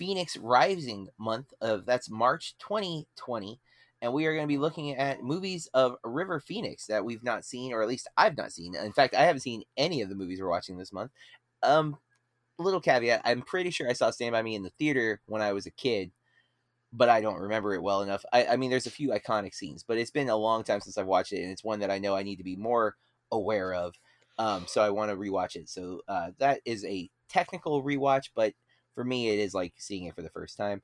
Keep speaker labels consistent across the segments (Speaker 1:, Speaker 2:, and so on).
Speaker 1: Phoenix Rising month of that's March 2020 and we are going to be looking at movies of River Phoenix that we've not seen or at least I've not seen. In fact, I haven't seen any of the movies we're watching this month. Um little caveat, I'm pretty sure I saw Stand by Me in the theater when I was a kid, but I don't remember it well enough. I, I mean there's a few iconic scenes, but it's been a long time since I've watched it and it's one that I know I need to be more aware of. Um, so I want to rewatch it. So uh, that is a technical rewatch, but for me, it is like seeing it for the first time.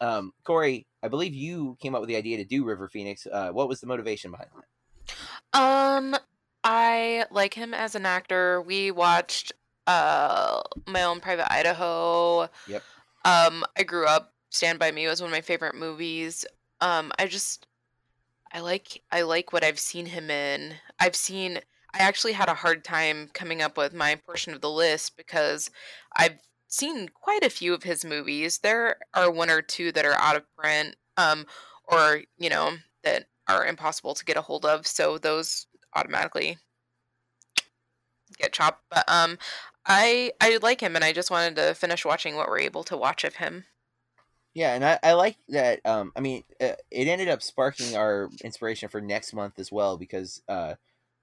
Speaker 1: Um, Corey, I believe you came up with the idea to do River Phoenix. Uh, what was the motivation behind that?
Speaker 2: Um, I like him as an actor. We watched uh my own private Idaho.
Speaker 1: Yep.
Speaker 2: Um, I grew up. Stand by Me was one of my favorite movies. Um, I just I like I like what I've seen him in. I've seen I actually had a hard time coming up with my portion of the list because I've seen quite a few of his movies. There are one or two that are out of print, um, or you know that are impossible to get a hold of. So those automatically get chopped. But um, I I like him, and I just wanted to finish watching what we're able to watch of him.
Speaker 1: Yeah, and I, I like that. Um, I mean, uh, it ended up sparking our inspiration for next month as well because uh,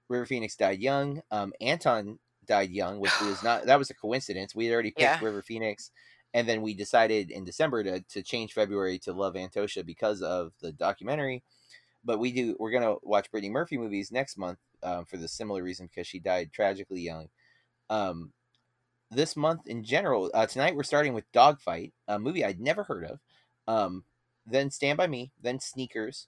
Speaker 1: River Phoenix died young. Um, Anton died young, which was not that was a coincidence. We had already picked
Speaker 2: Yeah.
Speaker 1: River Phoenix, and then we decided in December to to change February to Love Antosha because of the documentary. But we do we're gonna watch Brittany Murphy movies next month um, for the similar reason because she died tragically young. Um, this month in general, uh, tonight we're starting with Dogfight, a movie I'd never heard of. Um, then Stand by Me, then Sneakers,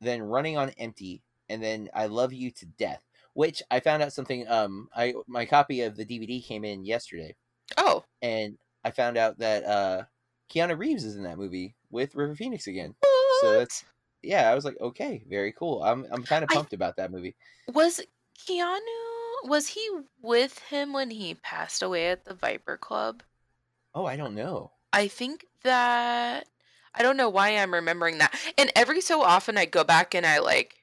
Speaker 1: then Running on Empty, and then I Love You to Death which I found out something. Um, I my copy of the DVD came in yesterday,
Speaker 2: Oh,
Speaker 1: and I found out that uh, Keanu Reeves is in that movie with River Phoenix again. So that's yeah. I was like, okay, very cool. I'm I'm kind of
Speaker 2: I-
Speaker 1: pumped about that movie.
Speaker 2: was Keanu? Was he with him when he passed away at the Viper Club?
Speaker 1: Oh, I don't know.
Speaker 2: I think that I don't know why I'm remembering that. And every so often I go back and I like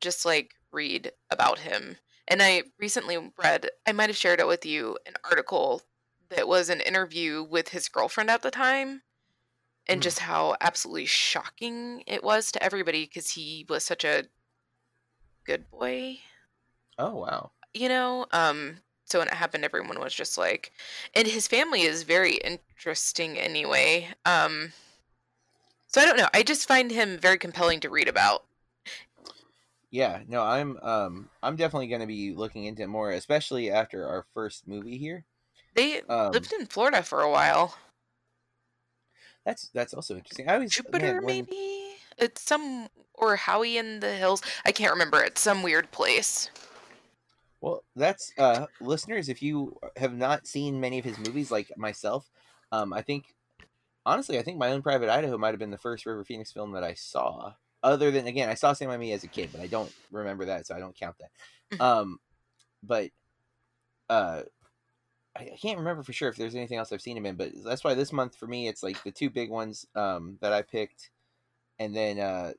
Speaker 2: just like read about him. And I recently read, I might have shared it with you, an article that was an interview with his girlfriend at the time and
Speaker 1: Hmm.
Speaker 2: just how absolutely shocking it was to everybody because he was such a good boy
Speaker 1: Oh wow.
Speaker 2: you know um so when it happened everyone was just like and his family is very interesting anyway um so i don't know i just find him very compelling to read about
Speaker 1: Yeah, no, I'm um I'm definitely going to be looking into it more, especially after our first movie here.
Speaker 2: they
Speaker 1: Um,
Speaker 2: lived in florida for a while
Speaker 1: that's that's also interesting. I always
Speaker 2: jupiter
Speaker 1: man, when-
Speaker 2: maybe it's some or Howey-in-the-Hills i can't remember it's some weird place
Speaker 1: Well, that's uh listeners, if you have not seen many of his movies like myself, um I think honestly, I think my own private Idaho might have been the first River Phoenix film that I saw. Other than again, I saw by Me as a kid, but I don't remember that, so I don't count that.
Speaker 2: Mhm.
Speaker 1: Um but uh I I can't remember for sure if there's anything else I've seen him in, but that's why this month for me it's like the two big ones um that I picked and then uh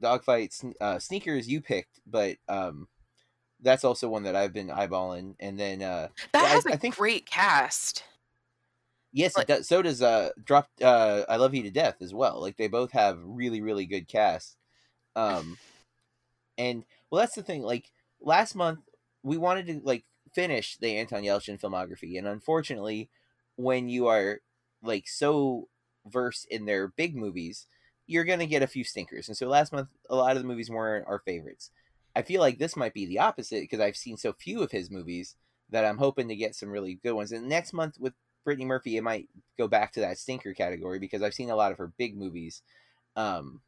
Speaker 1: Dogfight Sn- uh Sneakers you picked, but um that's also one that I've been eyeballing. And then, uh,
Speaker 2: that
Speaker 1: Yeah, I-
Speaker 2: has a
Speaker 1: I think-
Speaker 2: great cast
Speaker 1: yes,
Speaker 2: Like-
Speaker 1: it does. So does uh, drop. Uh, I love you to death as well. Like they both have really, really good casts. Um, and well, that's the thing. Like last month, we wanted to like finish the Anton Yelchin filmography, and unfortunately, when you are like so versed in their big movies, you're gonna get a few stinkers. And so last month, a lot of the movies weren't our favorites. I feel like this might be the opposite because I've seen so few of his movies that I'm hoping to get some really good ones. And next month with Brittany Murphy, it might go back to that stinker category because I've seen a lot of her big movies. Um,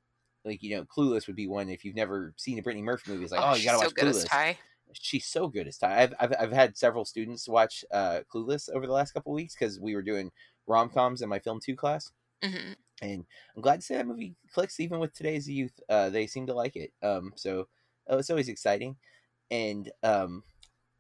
Speaker 1: like you know, Clueless would be one if you've never seen a Brittany Murphy movie. It's like, oh, you gotta
Speaker 2: so
Speaker 1: watch Clueless. She's so good as Ty. I've, I've I've had several students watch uh, Clueless over the last couple weeks because we were doing rom coms in my film two class.
Speaker 2: hmm
Speaker 1: and I'm glad to say that movie clicks even with today's youth. Uh, they seem to like it. Um, so uh, it's always exciting, and um,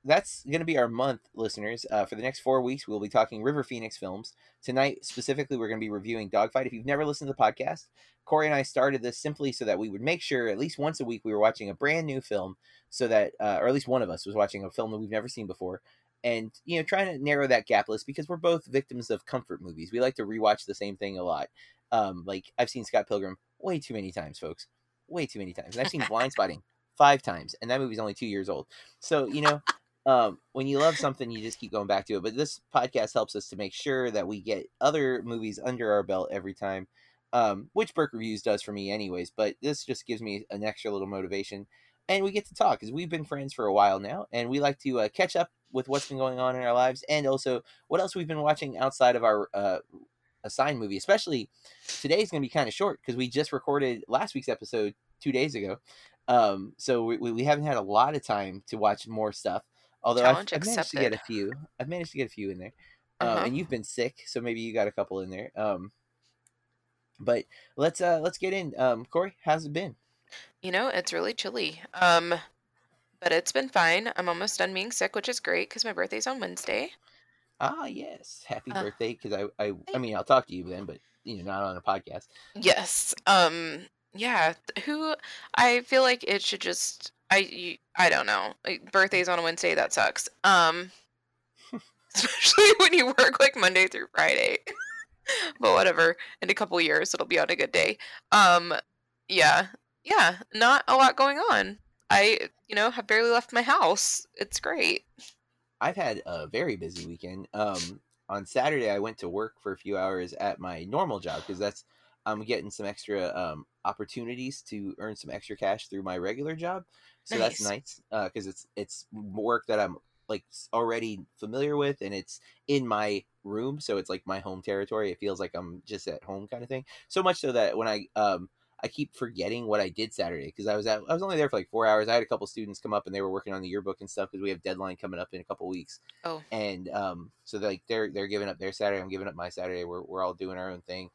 Speaker 1: that's going to be our month, listeners. Uh, for the next four weeks, we'll be talking River Phoenix films. Tonight, specifically, we're going to be reviewing Dogfight. If you've never listened to the podcast, Corey and I started this simply so that we would make sure at least once a week we were watching a brand new film, so that, uh, or at least one of us was watching a film that we've never seen before. And you know, trying to narrow that gap list because we're both victims of comfort movies. We like to rewatch the same thing a lot. Um, like I've seen Scott Pilgrim way too many times, folks. Way too many times. And I've seen Blindspotting five times, and that movie's only two years old. So you know, um, when you love something, you just keep going back to it. But this podcast helps us to make sure that we get other movies under our belt every time, um, which Burke Reviews does for me, anyways. But this just gives me an extra little motivation, and we get to talk because we've been friends for a while now, and we like to uh, catch up with what's been going on in our lives, and also what else we've been watching outside of our uh, assigned movie. Especially today's going to be kind of short because we just recorded last week's episode two days ago. Um, so we, we haven't had a lot of time to watch more stuff. Although I've, I've managed to get a few. I've managed to get a few in there. Uh,
Speaker 2: Uh-huh.
Speaker 1: and you've been sick, so maybe you got a couple in there. Um, but let's uh let's get in. Um, Corey, how's it been?
Speaker 2: You know, it's really chilly. Um, but it's been fine. I'm almost done being sick, which is great because my birthday's on Wednesday.
Speaker 1: Ah, yes, happy
Speaker 2: Uh,
Speaker 1: birthday! Because I, I I mean I'll talk to you then, but you know not on a podcast.
Speaker 2: Yes. Um. Yeah. Who? I feel like it should just. I. You, I don't know. Like, birthdays on a Wednesday. That sucks. Um. Especially when you work like Monday through Friday. but whatever. In a couple years, it'll be on a good day. Um. Yeah. Yeah. Not a lot going on. I. You know, have barely left my house. It's great.
Speaker 1: I've had a very busy weekend. Um, on Saturday, I went to work for a few hours at my normal job because that's I'm getting some extra um, opportunities to earn some extra cash through my regular job. So that's
Speaker 2: Nice.
Speaker 1: nice because it's it's work that I'm like already familiar with, and it's in my room, so it's like my home territory. It feels like I'm just at home, kind of thing. So much so that when I um I keep forgetting what I did Saturday because I was at I was only there for like four hours. I had a couple students come up and they were working on the yearbook and stuff because we have deadline coming up in a couple weeks.
Speaker 2: Oh.
Speaker 1: and um, so like they're they're giving up their Saturday. I'm giving up my Saturday. We're we're all doing our own thing,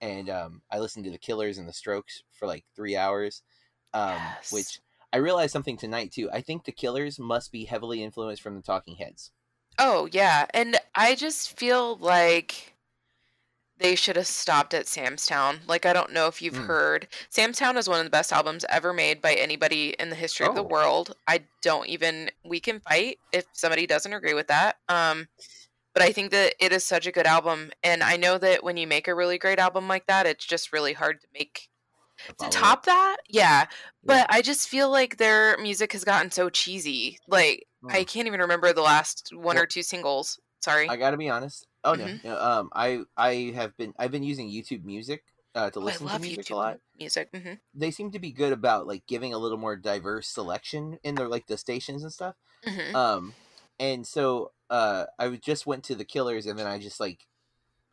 Speaker 1: and um, I listened to the Killers and the Strokes for like three hours, um,
Speaker 2: Yes.
Speaker 1: which I realized something tonight too. I think the Killers must be heavily influenced from the Talking Heads.
Speaker 2: Oh yeah, and I just feel like they should have stopped at Sam's Town. Like I don't know if you've
Speaker 1: Mm.
Speaker 2: heard, Sam's Town is one of the best albums ever made by anybody in the history of the
Speaker 1: Oh.
Speaker 2: world. I don't even we can fight if somebody doesn't agree with that. Um but I think that it is such a good album and I know that when you make a really great album like that, it's just really hard to make to top that. Yeah. But I just feel like their music has gotten so cheesy. Like I
Speaker 1: Mm.
Speaker 2: can't even remember the last one
Speaker 1: Well,
Speaker 2: or two singles. Sorry.
Speaker 1: I gotta be honest. Oh no, no, um, I I have been I've been using YouTube Music uh, to
Speaker 2: Oh, I
Speaker 1: listen to music
Speaker 2: YouTube
Speaker 1: a lot.
Speaker 2: music. Mm-hmm.
Speaker 1: They seem to be good about like giving a little more diverse selection in their like the stations and stuff.
Speaker 2: hmm
Speaker 1: Um, and so uh, I just went to the Killers, and then I just like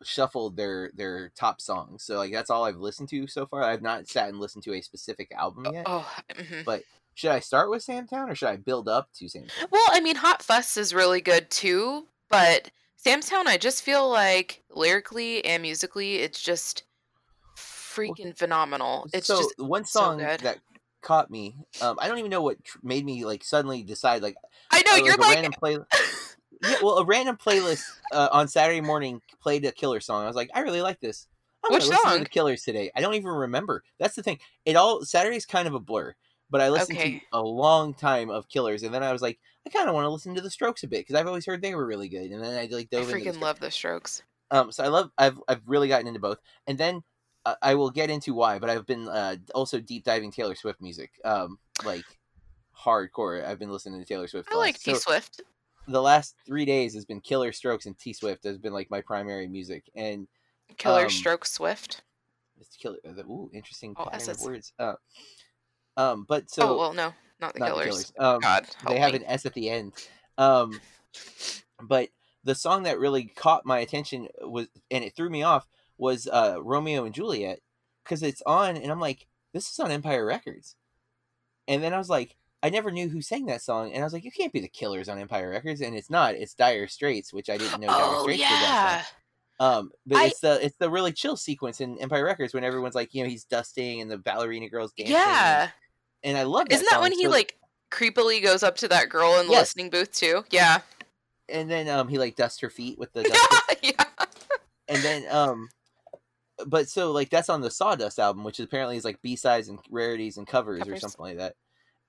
Speaker 1: shuffled their their top songs. So like that's all I've listened to so far. I've not sat and listened to a specific album yet.
Speaker 2: Oh, mhm.
Speaker 1: But should I start with Samtown or should I build up to Samtown?
Speaker 2: well, I mean, Hot Fuss is really good too, but Sam's Town, I just feel like lyrically and musically, it's just freaking phenomenal. It's
Speaker 1: so
Speaker 2: just
Speaker 1: the one
Speaker 2: so
Speaker 1: song
Speaker 2: good.
Speaker 1: that caught me. Um, I don't even know what tr- made me like suddenly decide like
Speaker 2: I know you're
Speaker 1: a
Speaker 2: like,
Speaker 1: random play. yeah, well, a random playlist uh, on Saturday morning played a Killer song. I was like, I really like this. I'm
Speaker 2: Which
Speaker 1: gonna listen to
Speaker 2: song?
Speaker 1: the Killers today. I don't even remember. That's the thing. It all Saturday's kind of a blur. But I listened
Speaker 2: Okay.
Speaker 1: to a long time of Killers, and then I was like, I kind of want to listen to the Strokes a bit because I've always heard they were really good. And then I like
Speaker 2: I
Speaker 1: dove the
Speaker 2: freaking
Speaker 1: Strokes.
Speaker 2: love the Strokes.
Speaker 1: Um, so I love. I've I've really gotten into both, and then uh, I will get into why. But I've been uh, also deep diving Taylor Swift music, um, like hardcore. I've been listening to Taylor Swift.
Speaker 2: I like T
Speaker 1: so
Speaker 2: Swift.
Speaker 1: The last three days has been Killer Strokes and T Swift has been like my primary music, and
Speaker 2: Killer
Speaker 1: um,
Speaker 2: Stroke Swift.
Speaker 1: it's Killer. The, ooh, interesting
Speaker 2: Oh,
Speaker 1: pattern of words. Uh, um, but so
Speaker 2: oh well, no, not the
Speaker 1: not
Speaker 2: Killers.
Speaker 1: the Killers. Um,
Speaker 2: God,
Speaker 1: they have
Speaker 2: me.
Speaker 1: an S at the end. Um, but the song that really caught my attention was, and it threw me off, was uh, Romeo and Juliet, because it's on, and I'm like, this is on Empire Records, and then I was like, I never knew who sang that song, and I was like, you can't be the Killers on Empire Records, and it's not. It's Dire Straits, which I didn't know Dire
Speaker 2: Oh
Speaker 1: Straits did that
Speaker 2: yeah.
Speaker 1: song. Um, but
Speaker 2: I-
Speaker 1: it's the it's the really chill sequence in Empire Records when everyone's like, you know, he's dusting and the ballerina girls dancing.
Speaker 2: yeah.
Speaker 1: and, I love that.
Speaker 2: Isn't that when he
Speaker 1: So-
Speaker 2: like creepily goes up to that girl in the
Speaker 1: Yes.
Speaker 2: listening booth too? Yeah.
Speaker 1: and then um he like dusts her feet with the duster.
Speaker 2: yeah.
Speaker 1: and then um but so like that's on the sawdust album which apparently is like b-sides and rarities and covers, or something like that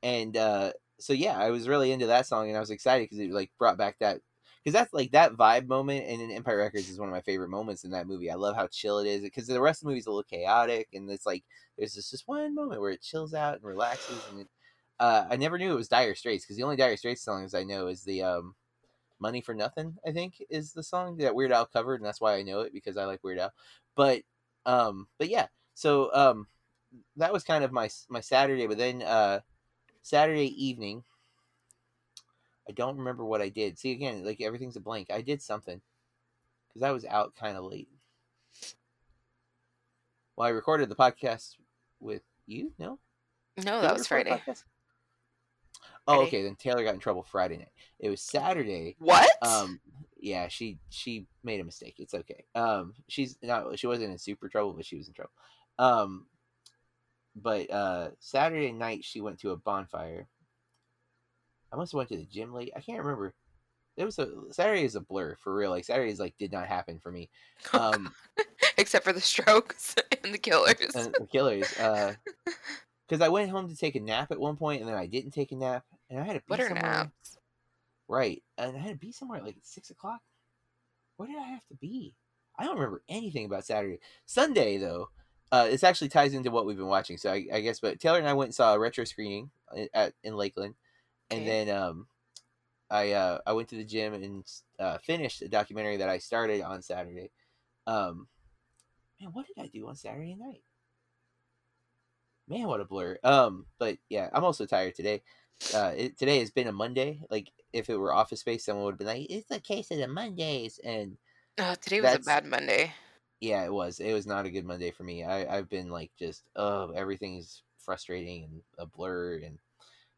Speaker 1: and uh so yeah i was really into that song and i was excited because it like brought back that because that's like that vibe moment and in empire records is one of my favorite moments in that movie. I love how chill it is because the rest of the movie's a little chaotic and it's like there's just this one moment where it chills out and relaxes and uh, i never knew it was dire straits because the only dire straits songs i know is the um money for nothing i think is the song that weird al covered and that's why i know it because i like weird al. But um but yeah so um that was kind of my my saturday but then uh saturday evening. I don't remember what i did. See again like everything's a blank. I did something. Because i was out kind of late. Well i recorded the podcast with you? No?
Speaker 2: No, that was Friday.
Speaker 1: oh
Speaker 2: Friday.
Speaker 1: okay then taylor got in trouble friday night. It was saturday
Speaker 2: What?
Speaker 1: um yeah she she made a mistake. It's okay. Um she's not she wasn't in super trouble but she was in trouble. Um but uh saturday night she went to a bonfire i must have went to the gym late i can't remember it was a saturday is a blur for real like saturdays like did not happen for me um
Speaker 2: Except for the strokes and the killers.
Speaker 1: and the killers uh because i went home to take a nap at one point and then i didn't take a nap and i had to be
Speaker 2: what
Speaker 1: somewhere
Speaker 2: naps?
Speaker 1: Right. And I had to be somewhere at like six o'clock. Where did I have to be? I don't remember anything about Saturday. Sunday though, uh, this actually ties into what we've been watching. So I, I guess, but Taylor and I went and saw a retro screening at, at in Lakeland, and
Speaker 2: Okay.
Speaker 1: then um, I uh, I went to the gym and uh, finished a documentary that I started on Saturday. Um, man, what did I do on Saturday night? Man, what a blur. Um, but yeah, I'm also tired today. Uh, it, today has been a Monday. Like if it were Office Space, someone would have been like, "It's the case of the Mondays," and
Speaker 2: Oh, today was a bad Monday.
Speaker 1: Yeah, it was. It was not a good Monday for me. I, I've been like just oh everything's frustrating and a blur and.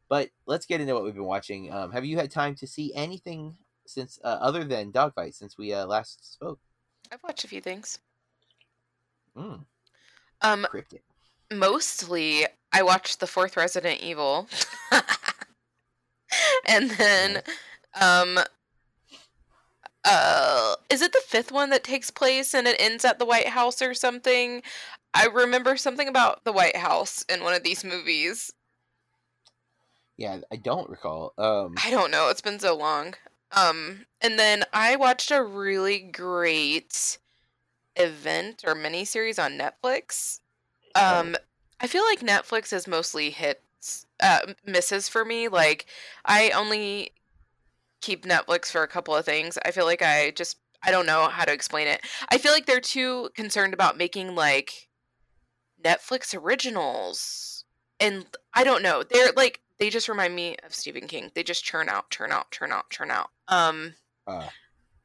Speaker 1: But let's get into what we've been watching. Um, have you had time to see anything since uh, other than Dogfight since we uh, last spoke?
Speaker 2: I've watched a few things.
Speaker 1: Mm,
Speaker 2: Um,
Speaker 1: cryptic.
Speaker 2: mostly I watched the fourth Resident Evil. and then um uh is it the fifth one that takes place and it ends at the White House or something? I remember something about the White House in one of these movies.
Speaker 1: Yeah, I don't recall. Um,
Speaker 2: I don't know, it's been so long. Um and then I watched a really great event or miniseries on Netflix. Um I feel like Netflix is mostly hits uh misses for me. Like I only keep Netflix for a couple of things. I feel like I just I don't know how to explain it. I feel like they're too concerned about making like Netflix originals. And I don't know. They're like they just remind me of Stephen King. They just churn out, churn out, churn out, churn out. Um
Speaker 1: uh,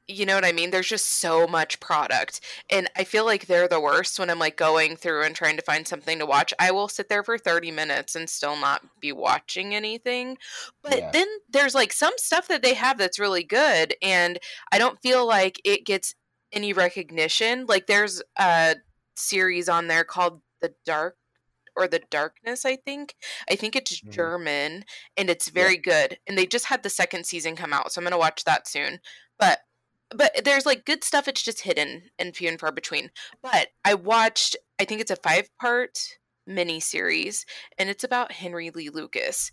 Speaker 2: you know what I mean? There's just so much product. And I feel like they're the worst when I'm like going through and trying to find something to watch. I will sit there for 30 minutes and still not be watching anything. But
Speaker 1: Yeah.
Speaker 2: then there's like some stuff that they have that's really good. And I don't feel like it gets any recognition. Like there's a series on there called The Dark or The Darkness, I think. I think it's
Speaker 1: Mhm.
Speaker 2: German and it's very good. And they just had the second season come out. So I'm going to watch that soon. But but there's like good stuff it's just hidden and few and far between but i watched i think it's a five part mini series and it's about henry lee lucas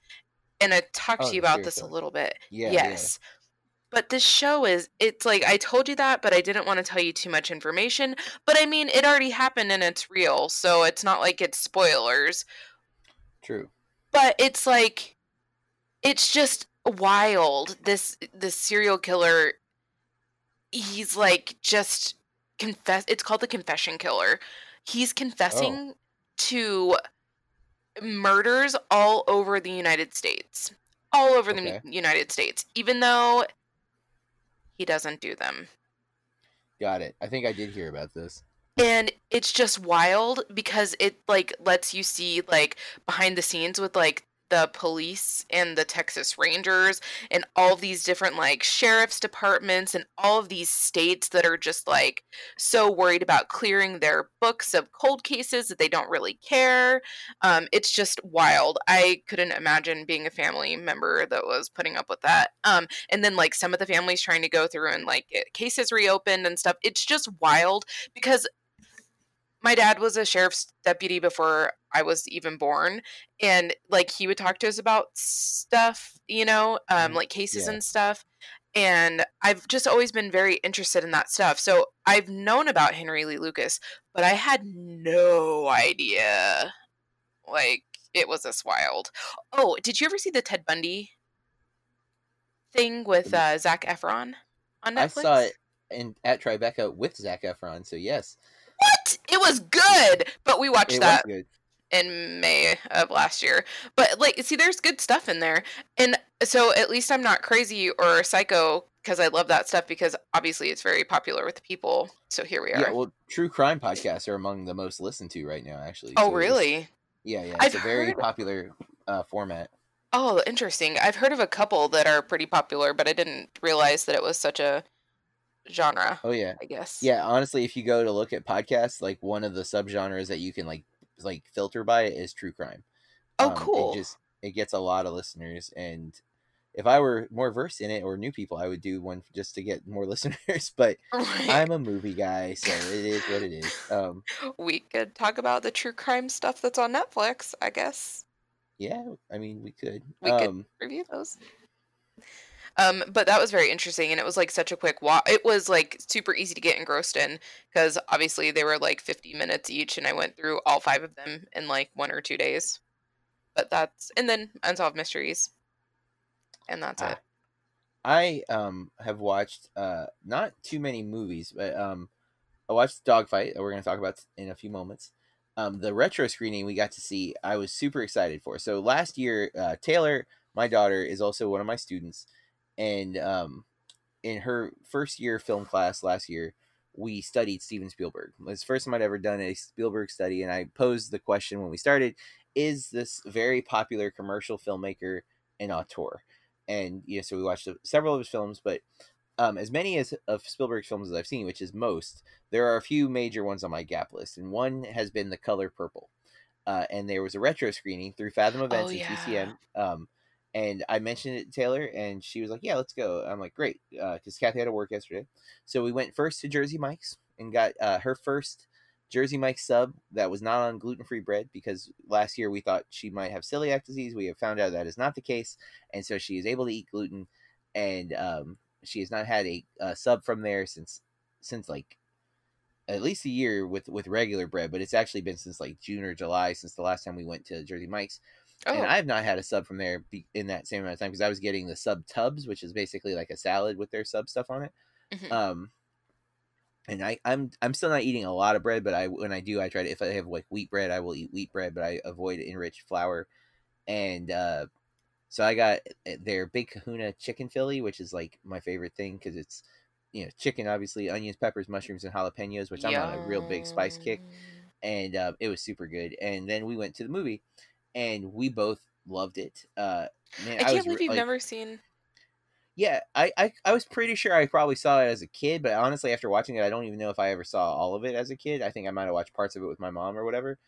Speaker 2: and i talked
Speaker 1: Oh,
Speaker 2: to you about this a little bit
Speaker 1: Yeah, yeah.
Speaker 2: yes but this show is it's like i told you that but i didn't want to tell you too much information but i mean it already happened and it's real so it's not like it's spoilers
Speaker 1: true.
Speaker 2: but it's like it's just wild this this serial killer he's like just confess it's called the confession killer he's confessing oh. to murders all over the united states all over the
Speaker 1: Okay.
Speaker 2: U- united states even though he doesn't do them
Speaker 1: Got it. I think I did hear about this.
Speaker 2: and it's just wild because it like lets you see like behind the scenes with like the police and the Texas Rangers and all these different like sheriff's departments and all of these states that are just like so worried about clearing their books of cold cases that they don't really care. Um, it's just wild. I couldn't imagine being a family member that was putting up with that. Um, and then like some of the families trying to go through and like cases reopened and stuff. It's just wild because my dad was a sheriff's deputy before I was even born, and like he would talk to us about stuff, you know, um, like cases
Speaker 1: Yeah.
Speaker 2: and stuff. And I've just always been very interested in that stuff. So I've known about Henry Lee Lucas, but I had no idea like it was this wild. Oh, did you ever see the Ted Bundy thing with uh, Zac Efron on Netflix?
Speaker 1: I saw it in at Tribeca with Zac Efron. So yes?
Speaker 2: It was good, but we watched
Speaker 1: it
Speaker 2: that in May of last year. But like, see, there's good stuff in there, and so at least I'm not crazy or psycho because I love that stuff because obviously it's very popular with people. So here we are.
Speaker 1: Yeah, well, true crime podcasts are among the most listened to right now. Actually.
Speaker 2: oh,
Speaker 1: So
Speaker 2: really?
Speaker 1: Yeah, yeah.
Speaker 2: I've
Speaker 1: It's a very
Speaker 2: heard-
Speaker 1: popular uh, format.
Speaker 2: Oh, interesting. I've heard of a couple that are pretty popular, but I didn't realize that it was such a genre.
Speaker 1: Oh yeah.
Speaker 2: I guess.
Speaker 1: Yeah, honestly, if you go to look at podcasts, like one of the subgenres that you can like like filter by it is true crime.
Speaker 2: Oh,
Speaker 1: Um,
Speaker 2: cool.
Speaker 1: It just it gets a lot of listeners, and if I were more versed in it or new people, I would do one just to get more listeners. But
Speaker 2: Right.
Speaker 1: I'm a movie guy, so it is what it is. Um,
Speaker 2: we could talk about the true crime stuff that's on Netflix. I guess
Speaker 1: yeah, I mean, we could.
Speaker 2: We could-
Speaker 1: um,
Speaker 2: review those. Um, but that was very interesting, and it was like such a quick walk. It was like super easy to get engrossed in because obviously they were like 50 minutes each, and I went through all five of them in like one or two days. But that's and then unsolved mysteries, and that's
Speaker 1: Ah,
Speaker 2: it.
Speaker 1: I um have watched uh not too many movies, but um I watched Dogfight that we're going to talk about in a few moments. Um the retro screening we got to see, I was super excited for. So last year uh Taylor, my daughter is also one of my students and um in her first year film class last year, we studied Steven Spielberg. It was the first time I'd ever done a Spielberg study and I posed the question when we started, is this very popular commercial filmmaker an auteur? and you know, so we watched several of his films, but um, as many as of Spielberg's films as I've seen, which is most, there are a few major ones on my gap list, and one has been The Color Purple. Uh, and there was a retro screening through Fathom Events
Speaker 2: Oh,
Speaker 1: and
Speaker 2: yeah.
Speaker 1: Um, and I mentioned it to Taylor, and she was like, "Yeah, let's go." I'm like, "Great," because Kathy had to work yesterday, so we went first to Jersey Mike's and got uh, her first Jersey Mike's sub that was not on gluten free bread because last year we thought she might have celiac disease. We have found out that is not the case, and so she is able to eat gluten, and um, she has not had a, a sub from there since since like at least a year with with regular bread, but it's actually been since like June or July since the last time we went to Jersey Mike's,
Speaker 2: Oh,
Speaker 1: and I have not had a sub from there be, in that same amount of time because I was getting the sub tubs, which is basically like a salad with their sub stuff on it.
Speaker 2: Mhm.
Speaker 1: Um, and I I'm I'm still not eating a lot of bread, but I when I do, I try to if I have like wheat bread, I will eat wheat bread, but I avoid enriched flour, and uh, so I got eh, their Big Kahuna chicken Philly, which is like my favorite thing because it's you know chicken, obviously onions, peppers, mushrooms, and jalapenos, which I'm on a real big spice kick and uh, it was super good. And then we went to the movie, and we both loved it. Uh, man,
Speaker 2: I can't
Speaker 1: was
Speaker 2: believe you've
Speaker 1: like-
Speaker 2: never seen.
Speaker 1: Yeah, I, I I was pretty sure I probably saw it as a kid, but honestly, after watching it, I don't even know if I ever saw all of it as a kid. I think I might have watched parts of it with my mom or whatever.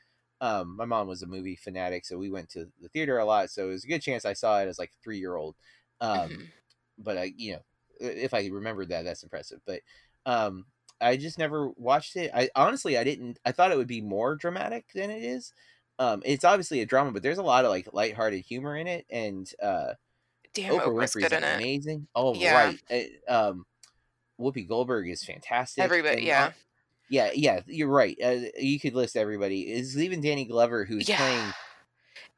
Speaker 1: Um, my mom was a movie fanatic, so we went to the theater a lot. So it was a good chance I saw it as like a three year old. Um,
Speaker 2: Mhm.
Speaker 1: but I, you know, if I remembered that, that's impressive. But um, I just never watched it. I honestly, I didn't. I thought it would be more dramatic than it is. Um, it's obviously a drama, but there's a lot of like lighthearted humor in it, and uh,
Speaker 2: Damn,
Speaker 1: Oprah
Speaker 2: Oprah's
Speaker 1: Winfrey's
Speaker 2: good
Speaker 1: amazing. Oh
Speaker 2: Yeah.
Speaker 1: right, It- um, Whoopi Goldberg is fantastic.
Speaker 2: Everybody,
Speaker 1: and,
Speaker 2: yeah.
Speaker 1: uh, yeah, yeah. You're right. Uh, you could list everybody. Is even Danny Glover, who's
Speaker 2: Yeah.
Speaker 1: playing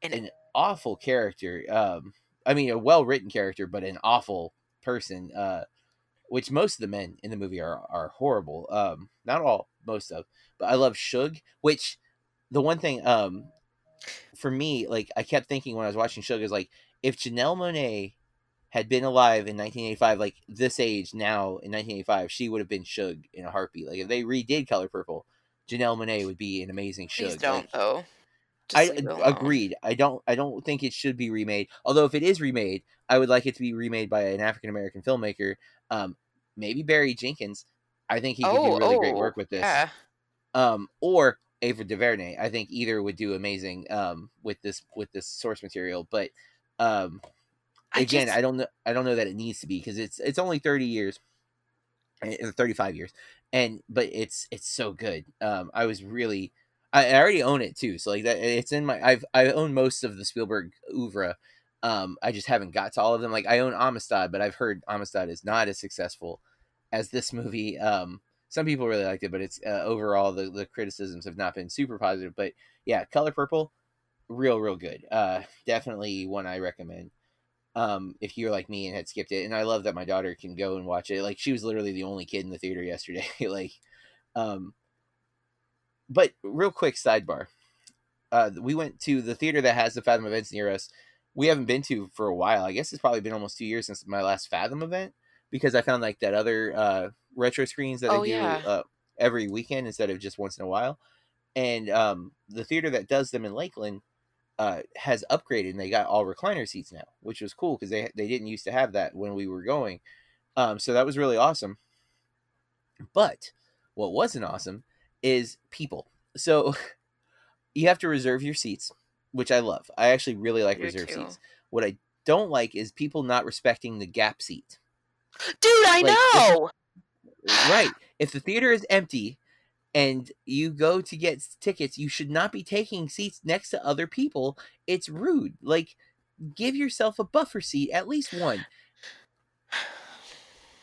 Speaker 2: And
Speaker 1: an awful character. Um, I mean, a well written character, but an awful person. Uh, which most of the men in the movie are are horrible. Um, not all, most of. But I love Shug. Which the one thing, um, for me, like I kept thinking when I was watching Shug is like if Janelle Monáe had been alive in 1985, like this age now in 1985, she would have been Shug in a heartbeat. Like if they redid Color Purple, Janelle Monáe would be an amazing Shug.
Speaker 2: please don't
Speaker 1: Like,
Speaker 2: though. Just
Speaker 1: I
Speaker 2: leave it alone.
Speaker 1: agreed. I don't. I don't think it should be remade. Although if it is remade, I would like it to be remade by an African American filmmaker. Um, maybe Barry Jenkins. I think he could do really great work with this.
Speaker 2: Oh, Yeah.
Speaker 1: Um, or Ava DuVernay. I think either would do amazing. Um, with this with this source material. But um,
Speaker 2: I
Speaker 1: again,
Speaker 2: just-
Speaker 1: I don't know. I don't know that it needs to be because it's it's only thirty years, thirty five years, and but it's it's so good. Um, I was really. I I already own it too, so like that it's in my. I've I own most of the Spielberg oeuvre. Um, I just haven't got to all of them. Like I own Amistad, but I've heard Amistad is not as successful as this movie. Um, some people really liked it, but it's uh, overall the the criticisms have not been super positive. But yeah, Color Purple, real real good. Uh, definitely one I recommend. Um, if you're like me and had skipped it, and I love that my daughter can go and watch it. Like she was literally the only kid in the theater yesterday. like, um, but real quick sidebar. Uh, we went to the theater that has the Fathom events near us. We haven't been to for a while. I guess it's probably been almost two years since my last Fathom event because I found like that other uh, retro screens that
Speaker 2: Oh,
Speaker 1: they do
Speaker 2: yeah.
Speaker 1: uh, every weekend instead of just once in a while. And um, the theater that does them in Lakeland uh, has upgraded and they got all recliner seats now, which was cool because they they didn't used to have that when we were going. Um, so that was really awesome. But what wasn't awesome is people. So you have to reserve your seats, which I love. I actually really like
Speaker 2: Do
Speaker 1: reserved
Speaker 2: too.
Speaker 1: seats. What I don't like is people not respecting the gap seat.
Speaker 2: Dude, I
Speaker 1: Like, if-
Speaker 2: know.
Speaker 1: Right. If the theater is empty and you go to get tickets, you should not be taking seats next to other people. It's rude. Like give yourself a buffer seat, at least one.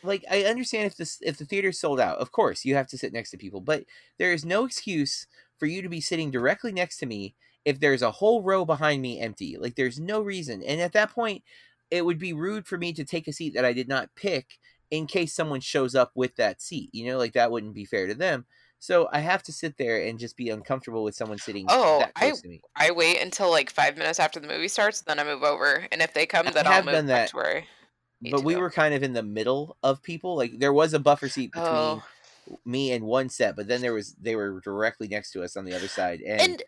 Speaker 1: Like I understand if this if the theater's sold out, of course you have to sit next to people, but there is no excuse for you to be sitting directly next to me if there's a whole row behind me empty. Like there's no reason. And at that point, it would be rude for me to take a seat that I did not pick in case someone shows up with that seat. You know, like that wouldn't be fair to them. So I have to sit there and just be uncomfortable with someone sitting
Speaker 2: Oh,
Speaker 1: that
Speaker 2: I-
Speaker 1: to me.
Speaker 2: I wait until like five minutes after the movie starts, then I move over. And if they come,
Speaker 1: I
Speaker 2: then I'll move
Speaker 1: done
Speaker 2: back
Speaker 1: that,
Speaker 2: to where. I need
Speaker 1: But we
Speaker 2: go.
Speaker 1: were kind of in the middle of people. Like there was a buffer seat between
Speaker 2: Oh,
Speaker 1: me and one set, but then there was they were directly next to us on the other side. And,
Speaker 2: and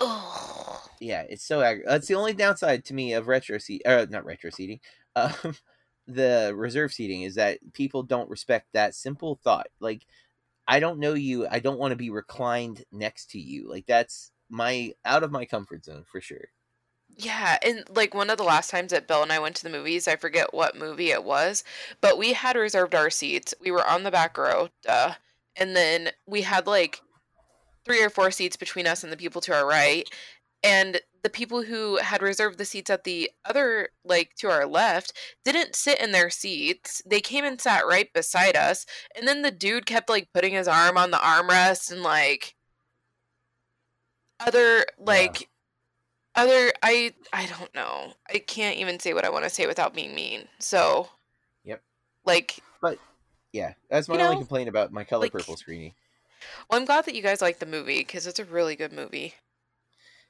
Speaker 2: oh,
Speaker 1: yeah, it's so ag- that's the only downside to me of retro seat uh not retro seating. Um the reserve seating is that people don't respect that simple thought. Like I don't know you, I don't want to be reclined next to you. Like that's my out of my comfort zone for sure.
Speaker 2: yeah, and like one of the last times that Bill and I went to the movies, I forget what movie it was, but we had reserved our seats. We were on the back row, duh, and then we had like three or four seats between us and the people to our right, and the people who had reserved the seats at the other like to our left didn't sit in their seats. They came and sat right beside us and then the dude kept like putting his arm on the armrest and like other like other i i don't know. I can't even say what i want to say without being mean. So
Speaker 1: Yep.
Speaker 2: like but
Speaker 1: Yeah, that's my only
Speaker 2: know,
Speaker 1: complaint about my color
Speaker 2: like-
Speaker 1: purple screening.
Speaker 2: Well i'm glad that you guys like the movie because it's a really good movie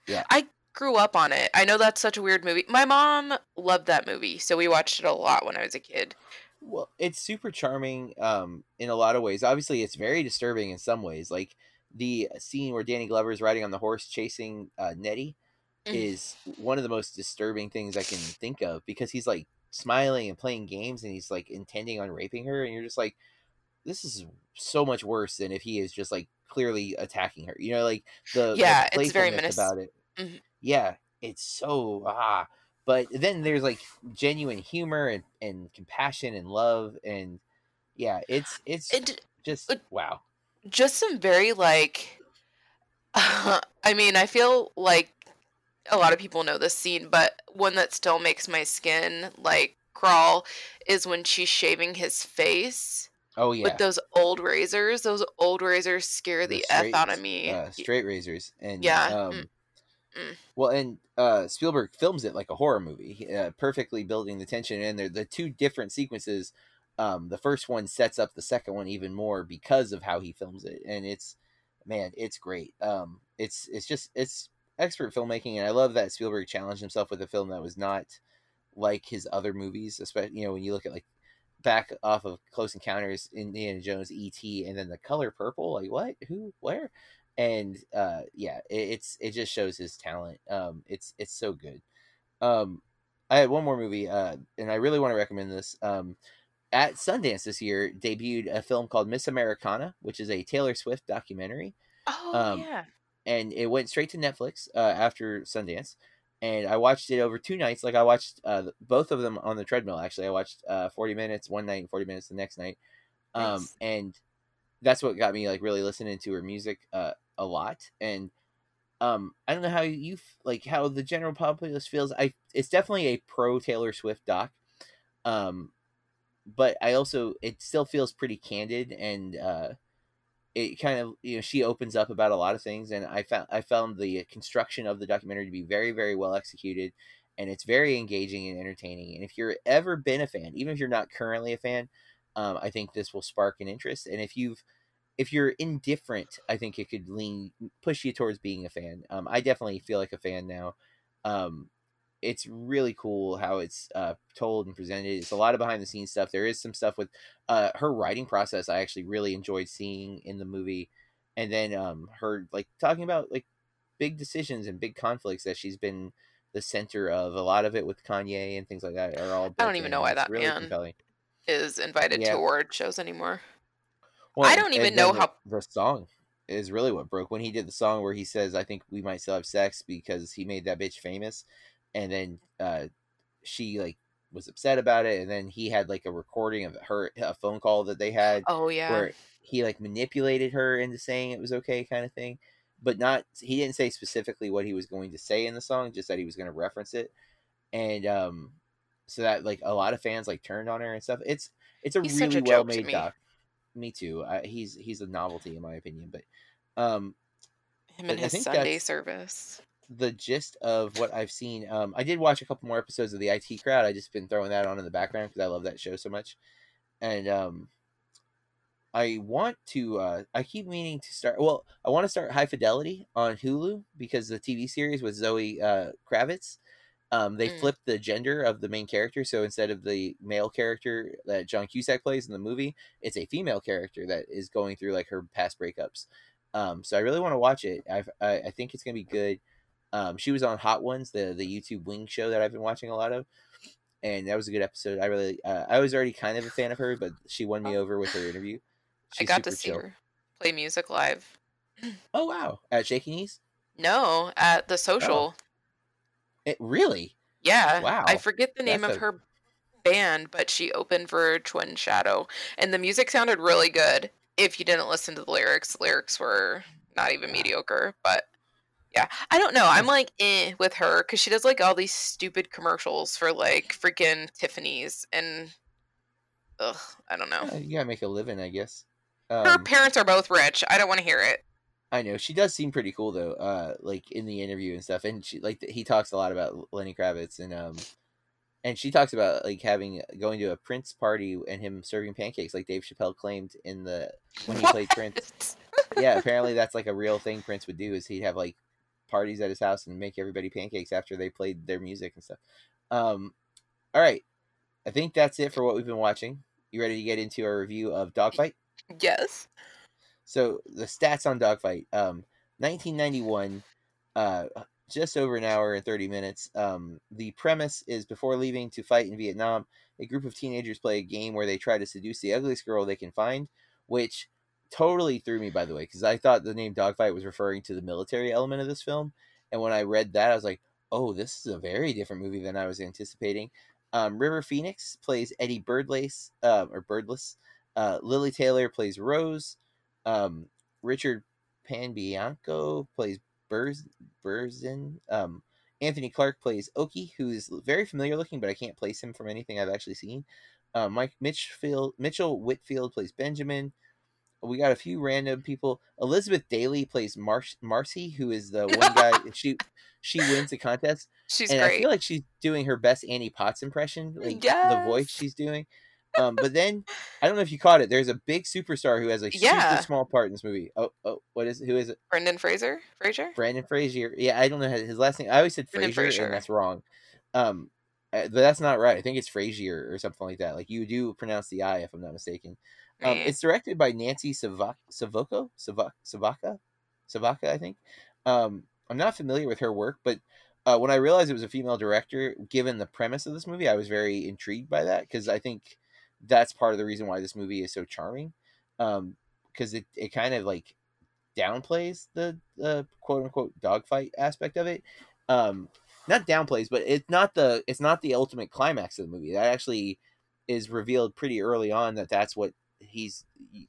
Speaker 1: Yeah.
Speaker 2: i grew up on it i know that's such a weird movie my mom loved that movie so we watched it a lot when i was a kid
Speaker 1: Well, it's super charming um, in a lot of ways. Obviously, it's very disturbing in some ways. Like the scene where Danny Glover is riding on the horse chasing uh, Nettie
Speaker 2: Mm.
Speaker 1: is one of the most disturbing things I can think of because he's like smiling and playing games and he's like intending on raping her, and you're just like, this is so much worse than if he is just like clearly attacking her. You know, like the the
Speaker 2: Yeah, it's very menace-
Speaker 1: about it.
Speaker 2: Mhm.
Speaker 1: Yeah, it's so ah. But then there's like genuine humor and, and compassion and love and yeah, it's it's
Speaker 2: and
Speaker 1: just
Speaker 2: it-
Speaker 1: wow.
Speaker 2: just some very like i mean i feel like a lot of people know this scene but one that still makes my skin like crawl is when she's shaving his face
Speaker 1: Oh yeah,
Speaker 2: with those old razors those old razors scare the, f
Speaker 1: straight-
Speaker 2: out of me
Speaker 1: uh, straight razors and
Speaker 2: Yeah,
Speaker 1: Um,
Speaker 2: mm, mm.
Speaker 1: Well, and uh, Spielberg films it like a horror movie, uh, perfectly building the tension. And they're the two different sequences. Um, the first one sets up the second one even more because of how he films it, and it's man, it's great. Um, it's it's just it's expert filmmaking, and I love that Spielberg challenged himself with a film that was not like his other movies. Especially you know when you look at like back off of Close Encounters, Indiana Jones, E.T., and then the color purple. Like what? Who? Where? and uh, yeah, it, it's it just shows his talent. Um, it's it's so good. Um, I had one more movie, uh, and I really want to recommend this. Um, at Sundance this year, debuted a film called Miss Americana, which is a Taylor Swift documentary,
Speaker 2: Oh
Speaker 1: Um,
Speaker 2: yeah.
Speaker 1: and it went straight to Netflix uh, after Sundance. And I watched it over two nights. Like I watched uh, both of them on the treadmill. Actually, I watched uh, forty minutes one night and forty minutes the next night. Um,
Speaker 2: Nice.
Speaker 1: and that's what got me like really listening to her music uh, a lot. And um, I don't know how you like how the general populace feels. I it's definitely a pro Taylor Swift doc. Um, but I also it still feels pretty candid and uh, it kind of you know she opens up about a lot of things and I found I found the construction of the documentary to be very very well executed and it's very engaging and entertaining. And if you're ever been a fan, even if you're not currently a fan, um, I think this will spark an interest. And if you've if you're indifferent, I think it could lean push you towards being a fan. Um, I definitely feel like a fan now. Um, it's really cool how it's uh, told and presented. It's a lot of behind the scenes stuff. There is some stuff with uh, her writing process. I actually really enjoyed seeing in the movie, and then um, her like talking about like big decisions and big conflicts that she's been the center of. A lot of it with Kanye and things like that are all.
Speaker 2: I don't even
Speaker 1: in.
Speaker 2: know why
Speaker 1: It's
Speaker 2: that
Speaker 1: really
Speaker 2: man
Speaker 1: compelling.
Speaker 2: Is invited
Speaker 1: Yeah.
Speaker 2: to award shows anymore.
Speaker 1: Well,
Speaker 2: I don't even know
Speaker 1: the-
Speaker 2: how-
Speaker 1: the song is really what broke when he did the song where he says, "I think we might still have sex" because he made that bitch famous, and then uh, she like was upset about it, and then he had like a recording of her a phone call that they had
Speaker 2: Oh yeah.
Speaker 1: where he like manipulated her into saying it was okay, kind of thing, but not he didn't say specifically what he was going to say in the song, just that he was going to reference it, and um, so that like a lot of fans like turned on her and stuff. It's it's a
Speaker 2: He's
Speaker 1: really
Speaker 2: a
Speaker 1: well made
Speaker 2: me.
Speaker 1: doc. Me too. I, he's he's a novelty in my opinion, but um,
Speaker 2: Him and his Sunday service.
Speaker 1: The gist of what I've seen. Um, I did watch a couple more episodes of the IT Crowd. I just been throwing that on in the background because I love that show so much, and um, I want to. Uh, I keep meaning to start. Well, I want to start High Fidelity on Hulu because the TV series with Zoe uh, Kravitz. Um, they
Speaker 2: Mm.
Speaker 1: flipped the gender of the main character, so instead of the male character that John Cusack plays in the movie, it's a female character that is going through like her past breakups. Um, so I really want to watch it. I've, I I think it's gonna be good. Um, she was on Hot Ones, the the YouTube Wing show that I've been watching a lot of, and that was a good episode. I really, uh, I was already kind of a fan of her, but she won me over with her interview.
Speaker 2: I got to see
Speaker 1: chill.
Speaker 2: her play music live.
Speaker 1: Oh wow, at Shaky Knees.
Speaker 2: No, at the social.
Speaker 1: It really.
Speaker 2: Yeah.
Speaker 1: Wow.
Speaker 2: I forget the name
Speaker 1: That's
Speaker 2: of
Speaker 1: a-
Speaker 2: her band, but she opened for Twin Shadow. And the music sounded really good. If you didn't listen to the lyrics, the lyrics were not even mediocre. But yeah, I don't know. I'm like eh with her because she does like all these stupid commercials for like freaking Tiffany's. And ugh, I don't know.
Speaker 1: Yeah, you gotta make a living, I guess.
Speaker 2: Her
Speaker 1: Um,
Speaker 2: parents are both rich. I don't want to hear it.
Speaker 1: I know she does seem pretty cool though. Uh, like in the interview and stuff, and she like he talks a lot about Lenny Kravitz and um, and she talks about like having going to a Prince party and him serving pancakes, like Dave Chappelle claimed in the when he played Prince. Yeah, apparently that's like a real thing Prince would do is he'd have like parties at his house and make everybody pancakes after they played their music and stuff. Um, all right, I think that's it for what we've been watching. You ready to get into our review of Dogfight?
Speaker 2: Yes.
Speaker 1: So the stats on Dogfight, um, 1991, uh, just over an hour and 30 minutes. Um, the premise is before leaving to fight in Vietnam, a group of teenagers play a game where they try to seduce the ugliest girl they can find, which totally threw me by the way because I thought the name Dogfight was referring to the military element of this film, and when I read that, I was like, oh, this is a very different movie than I was anticipating. Um, River Phoenix plays Eddie Birdlace, uh, or Birdless. Uh, Lili Taylor plays Rose. Um, Richard Panbianco plays Burz, Berzin. Um, Anthony Clark plays Oakie, who is very familiar looking, but I can't place him from anything I've actually seen. Uh, Mike Mitchfield, Mitchell Whitfield plays Benjamin. We got a few random people. Elizabeth Daily plays Mar- Marcy, who is the one guy. she she wins the contest,
Speaker 2: She's
Speaker 1: and I feel like she's doing her best Annie Potts impression, like the voice she's doing. Um, but then I don't know if you caught it. There's a big superstar who has a
Speaker 2: Yeah.
Speaker 1: super small part in this movie. Oh, oh, what is it? Who is it?
Speaker 2: Brendan Fraser? Fraser?
Speaker 1: Brandon Frazier. Yeah, I don't know his last name. I always said
Speaker 2: Brendan
Speaker 1: Frazier,
Speaker 2: Fraser.
Speaker 1: and that's wrong. Um, uh, but that's not right. I think it's Frazier or something like that. Like you do pronounce the I, if I'm not mistaken. Um, it's directed by Nancy Savak- Savoko, Savak- Savaka, Savaka, I think. Um, I'm not familiar with her work, but uh, when I realized it was a female director, given the premise of this movie, I was very intrigued by that because I think that's part of the reason why this movie is so charming. Um, because it, it kind of like downplays the uh, quote unquote dogfight aspect of it. Um, not downplays, but it's not the it's not the ultimate climax of the movie. That actually is revealed pretty early on that that's what he's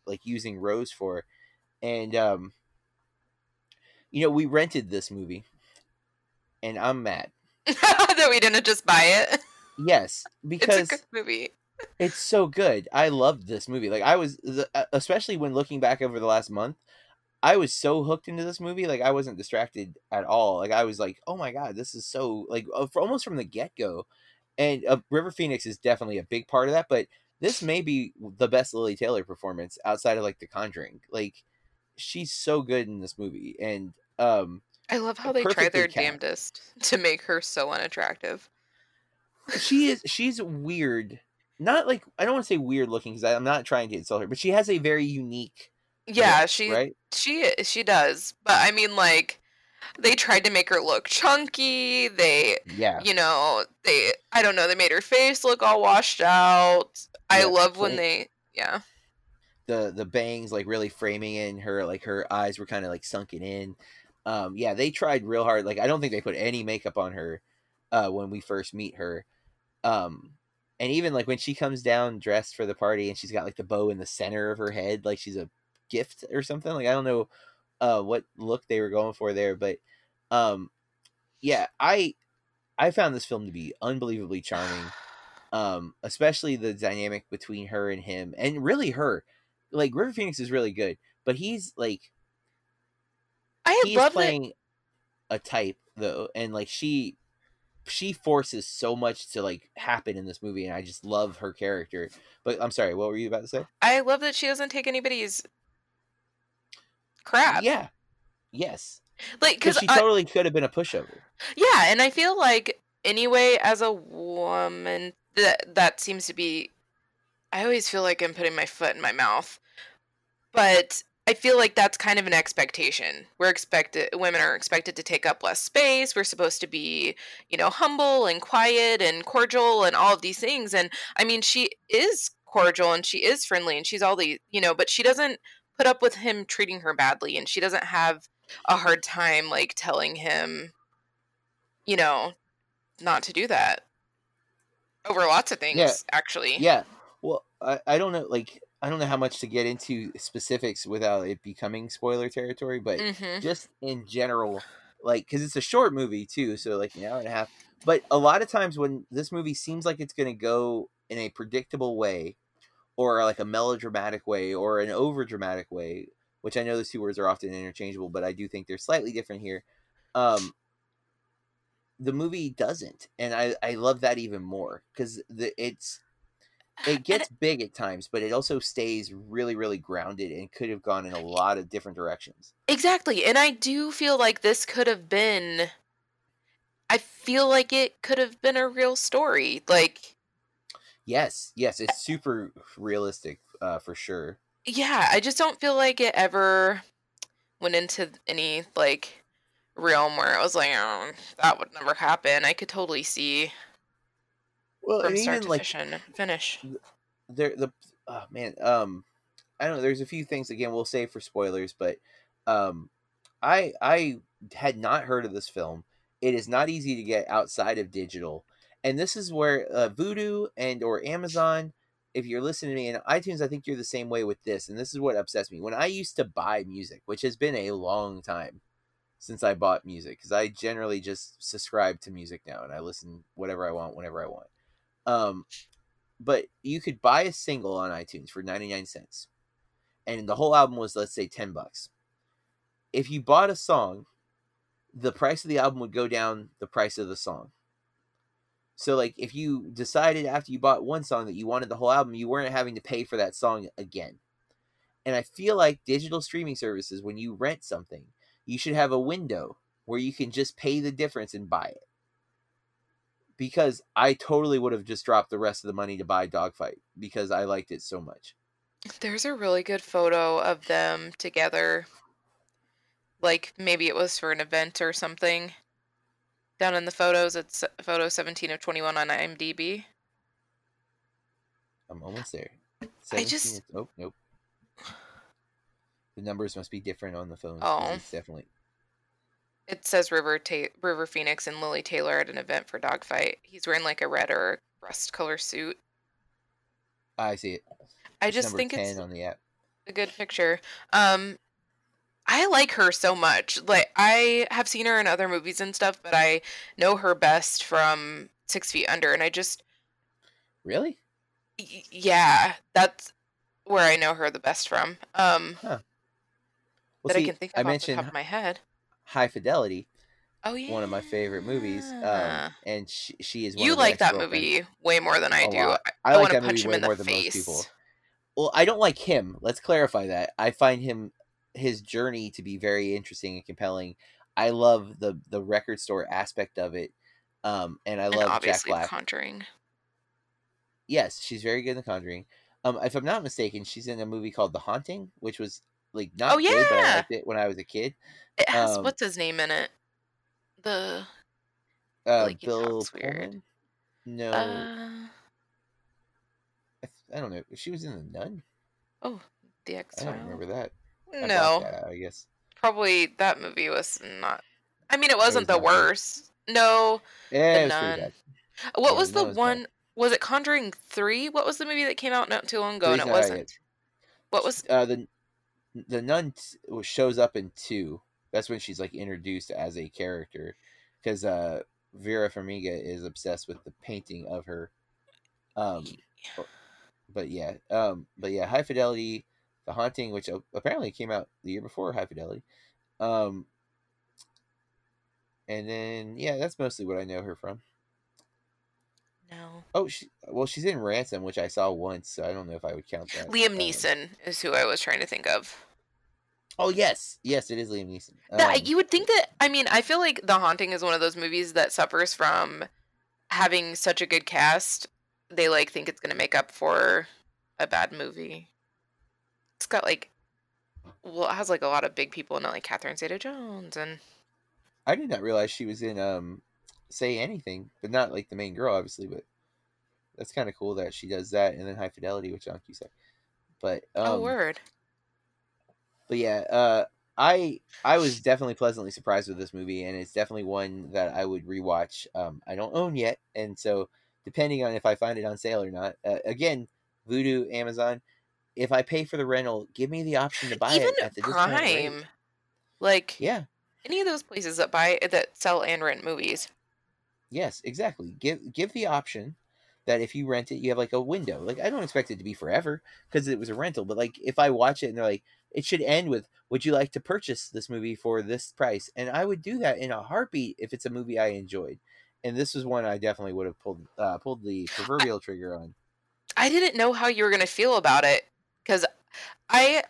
Speaker 1: like using Rose for, and um, you know we rented this movie, and I'm mad.
Speaker 2: that we didn't just buy it.
Speaker 1: Yes, because
Speaker 2: It's a good movie.
Speaker 1: it's so good. I loved this movie. Like I was, uh, especially when looking back over the last month, I was so hooked into this movie. Like I wasn't distracted at all. Like I was like, oh my god, this is so like uh, almost from the get go. And uh, River Phoenix is definitely a big part of that. But this may be the best Lili Taylor performance outside of like The Conjuring. Like she's so good in this movie, and um,
Speaker 2: I love how they try their damnedest to make her so unattractive.
Speaker 1: she is she's weird. Not like I don't want to say weird looking because I'm not trying to insult her, but she has a very unique.
Speaker 2: Yeah,
Speaker 1: look,
Speaker 2: she
Speaker 1: right.
Speaker 2: she she does. But I mean like they tried to make her look chunky. They
Speaker 1: Yeah.
Speaker 2: you know, they I don't know, they made her face look all washed out. I love when they yeah.
Speaker 1: the the bangs like really framing in her like her eyes were kind of like sunken in um yeah they tried real hard like i don't think they put any makeup on her uh when we first meet her um and even like when she comes down dressed for the party and she's got like the bow in the center of her head like she's a gift or something like i don't know uh what look they were going for there but um yeah i i found this film to be unbelievably charming um especially the dynamic between her and him and really her. Like river phoenix is really good but he's like
Speaker 2: I
Speaker 1: he's
Speaker 2: love that
Speaker 1: playing a type though and like she she forces so much to like happen in this movie and i just love her character. But i'm sorry what were you about to say?
Speaker 2: I love that she doesn't take anybody's crap.
Speaker 1: yeah yes
Speaker 2: Like
Speaker 1: because she totally could have been a pushover
Speaker 2: Yeah, and I feel like anyway, as a woman, that that seems to be. I always feel like I'm putting my foot in my mouth, but I feel like that's kind of an expectation. We're expected, women are expected to take up less space. We're supposed to be, you know, humble and quiet and cordial and all of these things. And I mean, she is cordial and she is friendly and she's all the, you know, but she doesn't put up with him treating her badly and she doesn't have a hard time like telling him you know, not to do that over lots of things. Actually,
Speaker 1: yeah well I, I don't know like i don't know how much to get into specifics without it becoming spoiler territory but
Speaker 2: hmm
Speaker 1: just in general, like because it's a short movie too, so like an hour and a half. But a lot of times when this movie seems like it's going to go in a predictable way, or like a melodramatic way, or an over dramatic way, which I know those two words are often interchangeable, but I do think they're slightly different here. Um, the movie doesn't, and I I love that even more because the it's it gets big at times, but it also stays really, really grounded and could have gone in a lot of different directions.
Speaker 2: exactly. And I do feel like this could have been. I feel like it could have been a real story. Like,
Speaker 1: Yes, yes, it's super realistic uh, for sure.
Speaker 2: yeah, I just don't feel like it ever went into any like realm where I was like, oh, that would never happen. I could totally see
Speaker 1: Well,
Speaker 2: from start
Speaker 1: even
Speaker 2: to
Speaker 1: like
Speaker 2: finish. finish.
Speaker 1: there, the oh man, um, I don't know. There's a few things again we'll save for spoilers, but um, I I had not heard of this film. It is not easy to get outside of digital, and this is where uh, Vudu and or Amazon. If you're listening to me in iTunes, I think you're the same way with this, and this is what upsets me. When I used to buy music, which has been a long time since I bought music, because I generally just subscribe to music now and I listen whatever I want whenever I want. Um, but you could buy a single on iTunes for 99 cents. And the whole album was let's say 10 bucks. If you bought a song, the price of the album would go down the price of the song. So like if you decided after you bought one song that you wanted the whole album, you weren't having to pay for that song again. And I feel like digital streaming services when you rent something, you should have a window where you can just pay the difference and buy it because I totally would have just dropped the rest of the money to buy Dogfight because I liked it so much.
Speaker 2: There's a really good photo of them together. like maybe it was for an event or something. Down in the photos, it's photo 17 of 21 on IMDb.
Speaker 1: I'm almost there.
Speaker 2: I just-
Speaker 1: oh nope. The numbers must be different on the phone.
Speaker 2: Oh.
Speaker 1: It's definitely
Speaker 2: It says River Ta- River Phoenix and Lili Taylor at an event for Dogfight. He's wearing like a red or rust color suit.
Speaker 1: I see it.
Speaker 2: I
Speaker 1: It's
Speaker 2: just think
Speaker 1: 10
Speaker 2: it's
Speaker 1: on the app.
Speaker 2: a good picture. Um, I like her so much. Like I have seen her in other movies and stuff, but I know her best from Six Feet Under, and I just
Speaker 1: Really?
Speaker 2: y- yeah, that's where I know her the best from. Um,
Speaker 1: Well,
Speaker 2: that I can think
Speaker 1: I
Speaker 2: of off the
Speaker 1: mentioned
Speaker 2: top of my head.
Speaker 1: High Fidelity,
Speaker 2: Oh yeah,
Speaker 1: one of my favorite movies. Um, and she, she is one
Speaker 2: you like that movie way more than I do. I,
Speaker 1: I
Speaker 2: I
Speaker 1: like that movie
Speaker 2: him
Speaker 1: way
Speaker 2: the
Speaker 1: more than most people. Well, I don't like him. Let's clarify that. I find him his journey to be very interesting and compelling. I love the the record store aspect of it. Um, and I
Speaker 2: And
Speaker 1: love Jack Black.
Speaker 2: Conjuring.
Speaker 1: yes, she's very good in The Conjuring. Um, if I'm not mistaken, she's in a movie called The Haunting, which was like not
Speaker 2: Oh,
Speaker 1: good, but I liked it when I was a kid.
Speaker 2: It has
Speaker 1: Um,
Speaker 2: what's his name in it? The
Speaker 1: Uh,
Speaker 2: Like,
Speaker 1: Bill
Speaker 2: weird.
Speaker 1: Pullman? No,
Speaker 2: uh,
Speaker 1: I, th- I don't know. She was in The Nun.
Speaker 2: oh, the X
Speaker 1: I don't remember that.
Speaker 2: No,
Speaker 1: that I guess.
Speaker 2: probably that movie was not. I mean, it wasn't
Speaker 1: was
Speaker 2: the worst. No,
Speaker 1: Yeah,
Speaker 2: The
Speaker 1: it bad.
Speaker 2: what
Speaker 1: Yeah,
Speaker 2: was the
Speaker 1: was bad.
Speaker 2: one? Was it Conjuring Three? What was the movie that came out not too long ago and it wasn't?
Speaker 1: yet.
Speaker 2: What was?
Speaker 1: uh the the nun t- shows up in two. That's when she's like introduced as a character, because uh Vera Farmiga is obsessed with the painting of her. Um, but yeah, um, but yeah, High Fidelity, The Haunting, which apparently came out the year before High Fidelity. Um, and then yeah, that's mostly what I know her from.
Speaker 2: No.
Speaker 1: Oh, she well, she's in Ransom, which I saw once, so I don't know if I would count that.
Speaker 2: Liam
Speaker 1: Um,
Speaker 2: Neeson is who I was trying to think of.
Speaker 1: Oh yes, yes, it is Liam Neeson.
Speaker 2: That-
Speaker 1: Um,
Speaker 2: you would think that. I mean, I feel like The Haunting is one of those movies that suffers from having such a good cast. They like think it's gonna make up for a bad movie. It's got like, well, it has like a lot of big people in it, like Catherine Zeta-Jones and
Speaker 1: I did not realize she was in um Say Anything, but not like the main girl, obviously. But that's kind of cool that she does that, and then High Fidelity with John Cusack. But um,
Speaker 2: oh word.
Speaker 1: but yeah, uh, I I was definitely pleasantly surprised with this movie, and it's definitely one that I would rewatch. Um, I don't own yet, and so depending on if I find it on sale or not, uh, again, Vudu, Amazon. If I pay for the rental, give me the option to buy
Speaker 2: Even
Speaker 1: it at the.
Speaker 2: Prime, like
Speaker 1: Yeah,
Speaker 2: any of those places that buy that sell and rent movies.
Speaker 1: Yes, exactly. Give give the option that if you rent it, you have like a window. Like I don't expect it to be forever because it was a rental, but like if I watch it and they're like, it should end with, "Would you like to purchase this movie for this price?" And I would do that in a heartbeat if it's a movie I enjoyed. And this was one I definitely would have pulled uh, pulled the proverbial trigger on.
Speaker 2: I didn't know how you were gonna feel about it because I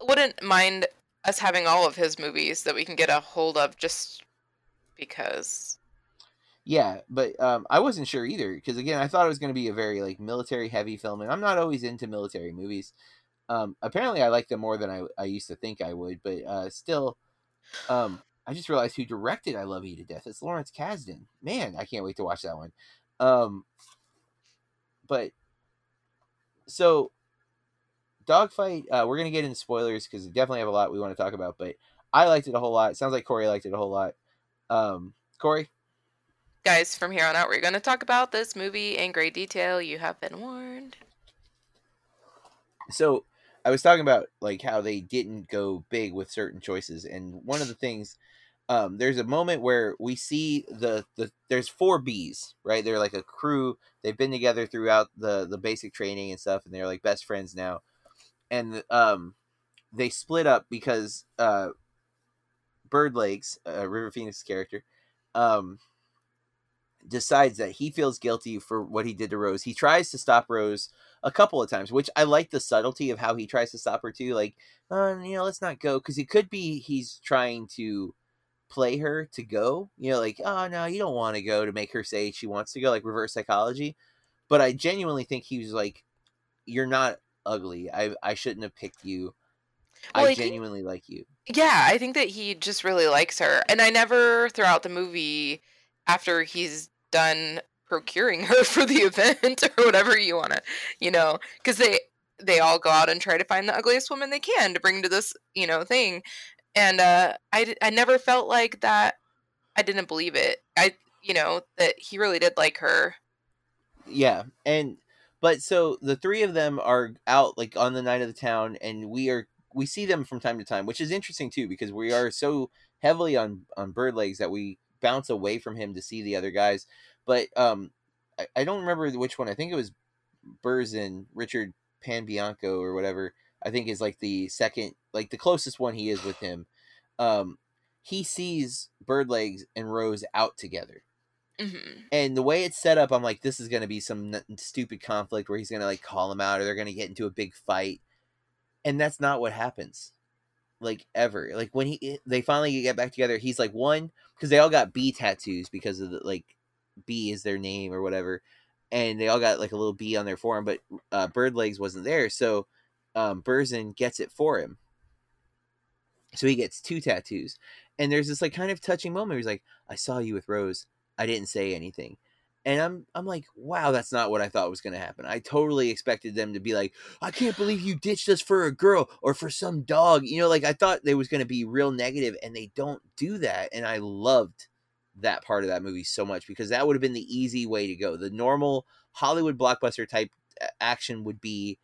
Speaker 2: wouldn't mind us having all of his movies that we can get a hold of just because.
Speaker 1: Yeah, but um, I wasn't sure either because again, I thought it was going to be a very like military heavy film, and I'm not always into military movies. Um, apparently, I like them more than I, I used to think I would, but uh, still, um, I just realized who directed "I Love You to Death." It's Lawrence Kasdan. Man, I can't wait to watch that one. Um, but so dogfight, uh, we're gonna get into spoilers because we definitely have a lot we want to talk about. But I liked it a whole lot. It sounds like Corey liked it a whole lot. Um, Corey.
Speaker 2: Guys, from here on out, we're going to talk about this movie in great detail. You have been warned.
Speaker 1: so I was talking about like how they didn't go big with certain choices, and one of the things, um, there's a moment where we see the the there's four bees, right? They're like a crew. They've been together throughout the the basic training and stuff, and they're like best friends now. And um, they split up because uh, Birdlace, uh, River Phoenix character, um, decides that he feels guilty for what he did to Rose. He tries to stop Rose a couple of times, which I like the subtlety of how he tries to stop her too. Like, uh, you know, let's not go because it could be he's trying to play her to go. You know, like, oh no, you don't want to go to make her say she wants to go, like reverse psychology. But I genuinely think he was like, you're not ugly. I I shouldn't have picked you.
Speaker 2: Well,
Speaker 1: I
Speaker 2: think-
Speaker 1: genuinely like you.
Speaker 2: Yeah, I think that he just really likes her. And I never throughout the movie after he's done procuring her for the event or whatever you want to, you know, cuz they they all go out and try to find the ugliest woman they can to bring to this, you know, thing. And uh I I never felt like that I didn't believe it. I you know, that he really did like her.
Speaker 1: Yeah, and but so the three of them are out like on the night of the town, and we are we see them from time to time, which is interesting too because we are so heavily on on bird legs that we bounce away from him to see the other guys. But um, I, I don't remember which one. I think it was Berzin, Richard Panebianco or whatever. I think is like the second, like the closest one he is with him. Um, he sees bird legs and Rose out together
Speaker 2: Mhm.
Speaker 1: and the way it's set up, I'm like, this is gonna be some n- stupid conflict where he's gonna like call him out, or they're gonna get into a big fight, and that's not what happens, like ever. Like when he they finally get back together, he's like one because they all got B tattoos because of the like B is their name or whatever, and they all got like a little B on their forearm, but uh, Bird Legs wasn't there, so um, Berzin gets it for him. So he gets two tattoos, and there's this like kind of touching moment. Where he's like, "I saw you with Rose." I didn't say anything. And I'm I'm like, wow, that's not what I thought was gonna happen. I totally expected them to be like, I can't believe you ditched us for a girl or for some dog. You know, like I thought they was gonna be real negative, and they don't do that. And I loved that part of that movie so much because that would have been the easy way to go. The normal Hollywood blockbuster type action would be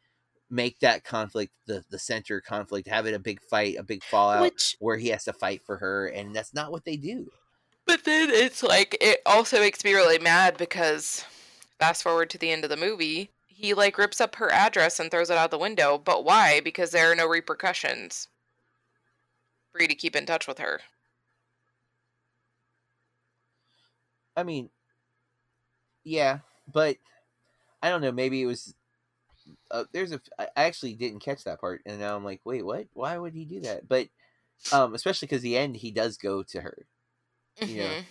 Speaker 1: make that conflict the the center conflict, have it a big fight, a big fallout
Speaker 2: Which
Speaker 1: where he has to fight for her, and that's not what they do.
Speaker 2: But then it's like it also makes me really mad because fast forward to the end of the movie, he like rips up her address and throws it out the window. But why? Because there are no repercussions for you to keep in touch with her.
Speaker 1: I mean, yeah, but I don't know. Maybe it was. Uh, there's a. I actually didn't catch that part, and now I'm like, wait, what? Why would he do that? But, um, especially because the end, he does go to her. Yeah.
Speaker 2: Mhm.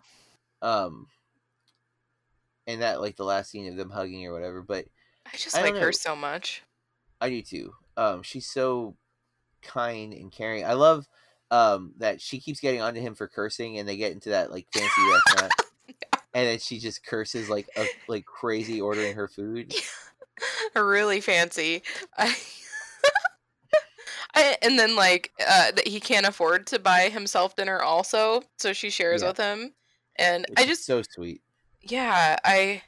Speaker 1: Um, and that like the last scene of them hugging or whatever. But
Speaker 2: I just
Speaker 1: I
Speaker 2: like her so much.
Speaker 1: I do too. Um, she's so kind and caring. I love um that she keeps getting onto him for cursing, and they get into that like fancy restaurant, and then she just curses like a, like crazy ordering her food.
Speaker 2: really fancy. I, and then like uh, that he can't afford to buy himself dinner also, so she shares
Speaker 1: Yeah.
Speaker 2: with him. And
Speaker 1: Which
Speaker 2: I just
Speaker 1: so sweet.
Speaker 2: yeah i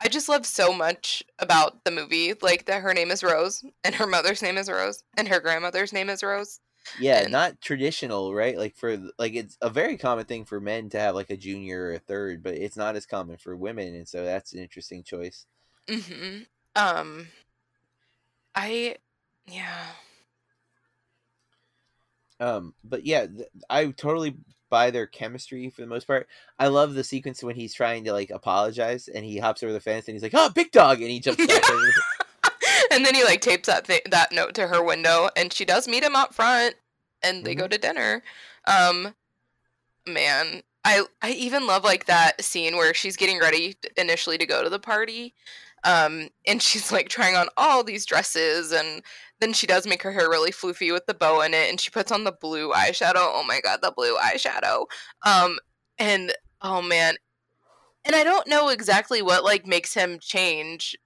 Speaker 2: i just love so much about the movie like that her name is rose and her mother's name is rose and her grandmother's name is rose
Speaker 1: Yeah,
Speaker 2: And-
Speaker 1: not traditional, right? Like for like it's a very common thing for men to have like a junior or a third, but it's not as common for women, and so that's an interesting choice.
Speaker 2: Mm-hmm. um i yeah
Speaker 1: Um, but yeah, th- I totally buy their chemistry for the most part. I love the sequence when he's trying to like apologize and he hops over the fence and he's like, "Oh, big dog!" and he jumps back over. the-
Speaker 2: and then he like tapes that th- that note to her window and she does meet him up front and they go
Speaker 1: Mm-hmm.
Speaker 2: to dinner um man i i even love like that scene where she's getting ready initially to go to the party um and she's like trying on all these dresses and then she does make her hair really floofy with the bow in it and she puts on the blue eyeshadow. Oh my god the blue eyeshadow. Um and oh man and i don't know exactly what like makes him change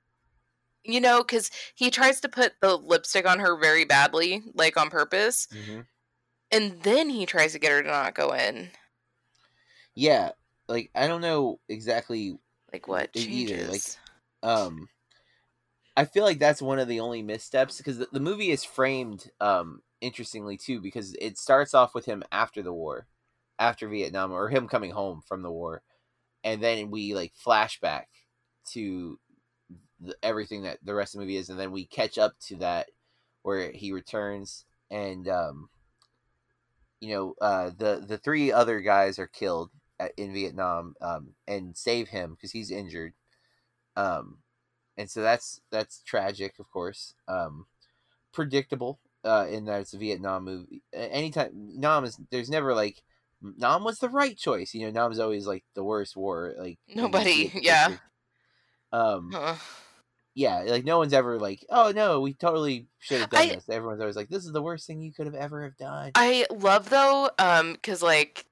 Speaker 2: you know because he tries to put the lipstick on her very badly like on purpose
Speaker 1: Mhm.
Speaker 2: and then he tries to get her to not go in.
Speaker 1: Yeah, like I don't know exactly
Speaker 2: like what
Speaker 1: E- either, like-
Speaker 2: changes
Speaker 1: um i feel like that's one of the only missteps because the, the movie is framed um interestingly too because it starts off with him after the war after vietnam or him coming home from the war and then we like flashback to the, everything that the rest of the movie is and then we catch up to that where he returns and um you know uh the the three other guys are killed at, in vietnam um and save him because he's injured um and so that's that's tragic of course um predictable uh in that it's a vietnam movie anytime nam is there's never like nam was the right choice you know nam is always like the worst war like when you see
Speaker 2: Nobody- yeah.
Speaker 1: um
Speaker 2: Huh.
Speaker 1: yeah, like no one's ever like, oh no, we totally should have done
Speaker 2: I-
Speaker 1: this. Everyone's always like, this is the worst thing you could have ever have done.
Speaker 2: I love though, um, because like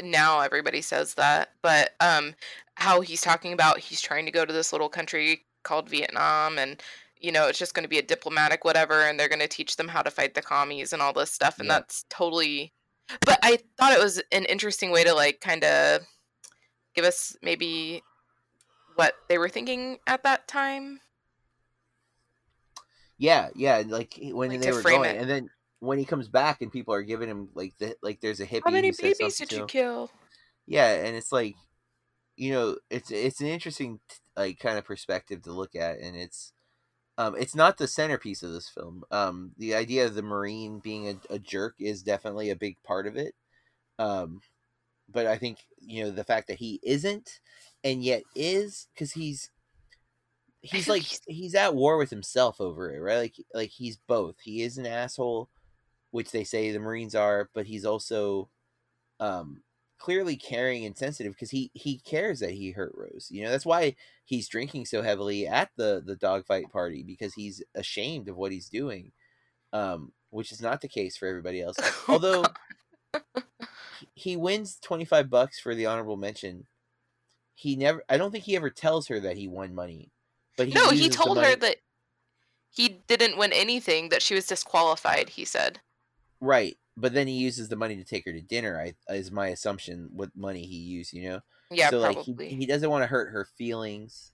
Speaker 2: now everybody says that, but um, how he's talking about he's trying to go to this little country called Vietnam, and you know it's just going to be a diplomatic whatever, and they're going to teach them how to fight the commies and all this stuff, and
Speaker 1: Yeah.
Speaker 2: that's totally. But I thought it was an interesting way to like kind of give us maybe what they were thinking at that time.
Speaker 1: Yeah, yeah, like eh, when
Speaker 2: Like,
Speaker 1: they were going,
Speaker 2: it.
Speaker 1: and then when he comes back and people are giving him like the like there's a hippie.
Speaker 2: How many babies did you kill?
Speaker 1: Yeah, and it's like, you know, it's it's an interesting like kind of perspective to look at, and it's um it's not the centerpiece of this film. Um, the idea of the marine being a, a jerk is definitely a big part of it. Um, but I think you know the fact that he isn't, and yet is because he's he's like
Speaker 2: he's-
Speaker 1: he's at war with himself over it, right? Like like he's both. He is an asshole, which they say the Marines are, but he's also um clearly caring and sensitive because he he cares that he hurt Rose. You know, that's why he's drinking so heavily at the the dogfight party because he's ashamed of what he's doing. Um which is not the case for everybody else. Although he- he wins 25 bucks for the honorable mention. He never I don't think he ever tells her that he won money. But he
Speaker 2: no, he told her that he didn't win anything, that she was disqualified, he said.
Speaker 1: Right, but then he uses the money to take her to dinner. I is my assumption. What money he used, you know.
Speaker 2: Yeah,
Speaker 1: so like he, he doesn't want to hurt her feelings,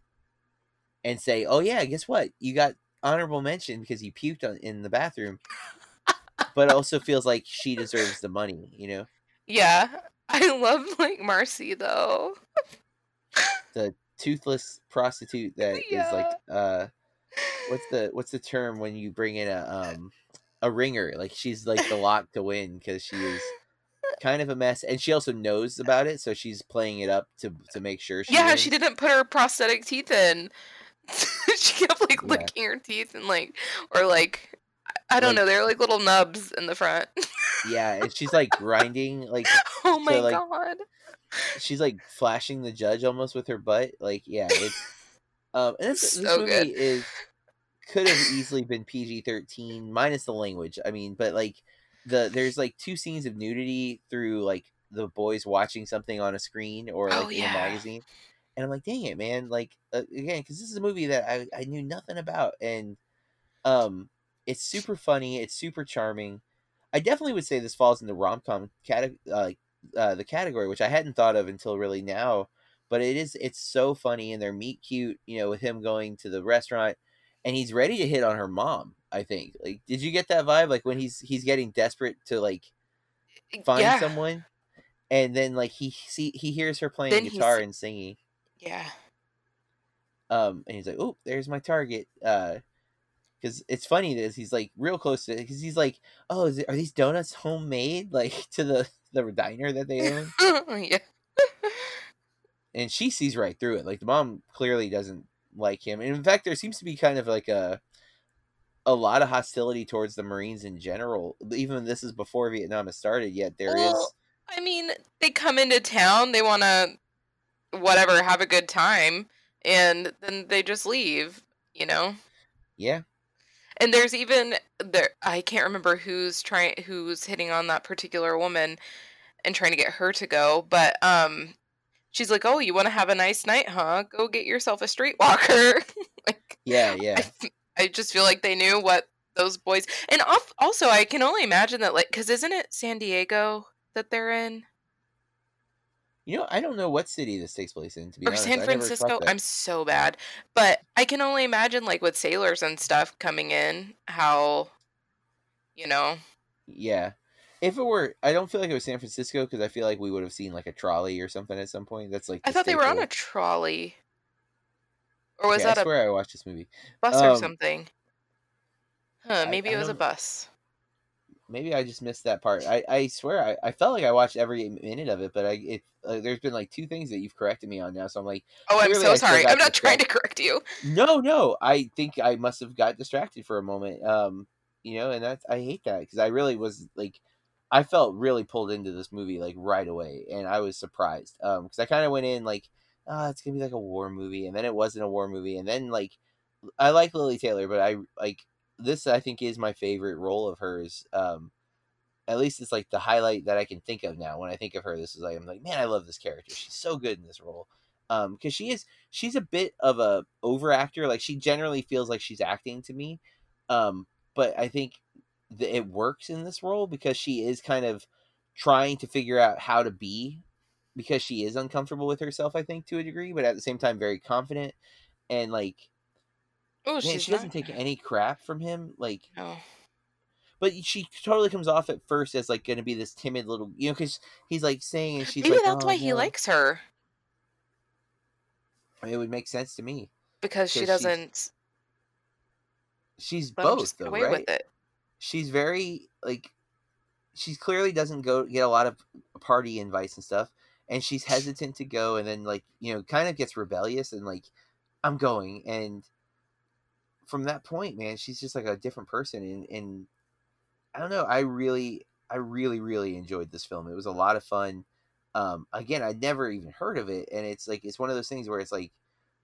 Speaker 1: and say, "Oh yeah, guess what? You got honorable mention because you puked on, in the bathroom." but also feels like she deserves the money, you know.
Speaker 2: Yeah. I love like Marcy though.
Speaker 1: The toothless prostitute that is like, uh, what's the what's the term when you bring in a um a ringer? Like she's like the lock to win because she is kind of a mess, and she also knows about it, so she's playing it up to to make sure. She
Speaker 2: yeah,
Speaker 1: wins.
Speaker 2: she didn't put her prosthetic teeth in. she kept like
Speaker 1: Yeah.
Speaker 2: licking her teeth and like or like I don't
Speaker 1: Like-
Speaker 2: know, they're like little nubs in the front.
Speaker 1: Yeah, and she's like grinding, like
Speaker 2: oh my
Speaker 1: like,
Speaker 2: god.
Speaker 1: she's like flashing the judge almost with her butt. Like, yeah, it's um, and this, this
Speaker 2: So
Speaker 1: movie
Speaker 2: good.
Speaker 1: is could have easily been PG thirteen minus the language. I mean, but like the there's like two scenes of nudity through like the boys watching something on a screen or like
Speaker 2: Oh,
Speaker 1: in a magazine, and I'm like, dang it, man! Like uh, again, because this is a movie that I I knew nothing about, and um, it's super funny, it's super charming. I definitely would say this falls in the rom com cate- uh, uh, the category, which I hadn't thought of until really now. But it is it's so funny, and they're meet cute, you know, with him going to the restaurant, and he's ready to hit on her mom. I think. Like, did you get that vibe? Like when he's he's getting desperate to like find
Speaker 2: yeah.
Speaker 1: someone, and then like he see he hears her playing
Speaker 2: Then he's-
Speaker 1: guitar and singing,
Speaker 2: Yeah.
Speaker 1: um, and he's like, "Oh, there's my target." Uh, because it's funny that he's like real close to because he's like, "Oh, is it, are these donuts homemade like to the the diner that they own?"
Speaker 2: yeah.
Speaker 1: and she sees right through it. Like the mom clearly doesn't like him, and in fact, there seems to be kind of like a a lot of hostility towards the Marines in general. Even this is before Vietnam has started, yet there is.
Speaker 2: Well, I mean, they come into town, they want to whatever, have a good time, and then they just leave, you know?
Speaker 1: yeah,
Speaker 2: And there's even there I can't remember who's trying who's hitting on that particular woman and trying to get her to go, but um she's like, "Oh, you want to have a nice night, huh? Go get yourself a streetwalker." like
Speaker 1: yeah, yeah.
Speaker 2: I just feel like they knew what those boys and al- also I can only imagine that like cuz isn't it San Diego that they're in?
Speaker 1: You know, I don't know what city this takes place in. To be
Speaker 2: or
Speaker 1: honest,
Speaker 2: San
Speaker 1: I
Speaker 2: Francisco. I'm so bad, but I can only imagine like with sailors and stuff coming in, how you know.
Speaker 1: Yeah. If it were, I don't feel like it was San Francisco because I feel like we would have seen like a trolley or something at some point. That's like
Speaker 2: I
Speaker 1: the
Speaker 2: thought they were on a trolley, or was
Speaker 1: Okay,
Speaker 2: that
Speaker 1: I
Speaker 2: a
Speaker 1: swear I watched this movie.
Speaker 2: bus or
Speaker 1: um,
Speaker 2: something? Huh?
Speaker 1: I-
Speaker 2: Maybe
Speaker 1: I
Speaker 2: it was a
Speaker 1: don't-
Speaker 2: bus.
Speaker 1: Maybe I just missed that part. I, I swear I, I felt like I watched every minute of it, but I it uh, there's been like two things that you've corrected me on now, so I'm like,
Speaker 2: Oh, I'm
Speaker 1: clearly
Speaker 2: so
Speaker 1: still
Speaker 2: sorry.
Speaker 1: got
Speaker 2: I'm not trying to correct you.
Speaker 1: no, no, I think I must have got distracted for a moment. Um, you know, and that's I hate that because I really was like, I felt really pulled into this movie like right away, and I was surprised. Um, because I kind of went in like, ah, it's gonna be like a war movie, and then it wasn't a war movie, and then like I like Lili Taylor, but I like this. I think is my favorite role of hers. Um, at least it's like the highlight that I can think of now. When I think of her, this is like I'm like, man, I love this character. She's so good in this role. Um, because she is she's a bit of a over actor. Like she generally feels like she's acting to me. Um, but I think it works in this role because she is kind of trying to figure out how to be because she is uncomfortable with herself. I think to a degree, but at the same time very confident and like
Speaker 2: Oh, she's
Speaker 1: she doesn't
Speaker 2: not-
Speaker 1: take any crap from him. Like
Speaker 2: No.
Speaker 1: but she totally comes off at first as like going to be this timid little, you know, because he's like saying, and she's
Speaker 2: Maybe
Speaker 1: like,
Speaker 2: that's
Speaker 1: "Oh,
Speaker 2: why he likes her
Speaker 1: It would make sense to me.
Speaker 2: because she doesn't
Speaker 1: She's
Speaker 2: him
Speaker 1: both though,
Speaker 2: away
Speaker 1: right?
Speaker 2: with it.
Speaker 1: She's very like, she clearly doesn't go get a lot of party invites and stuff, and she's hesitant to go, and then like you know, kind of gets rebellious and like, I'm going, and from that point, man, she's just like a different person, and and I don't know, I really, I really, really enjoyed this film. It was a lot of fun. Um, again, I'd never even heard of it, and it's like it's one of those things where it's like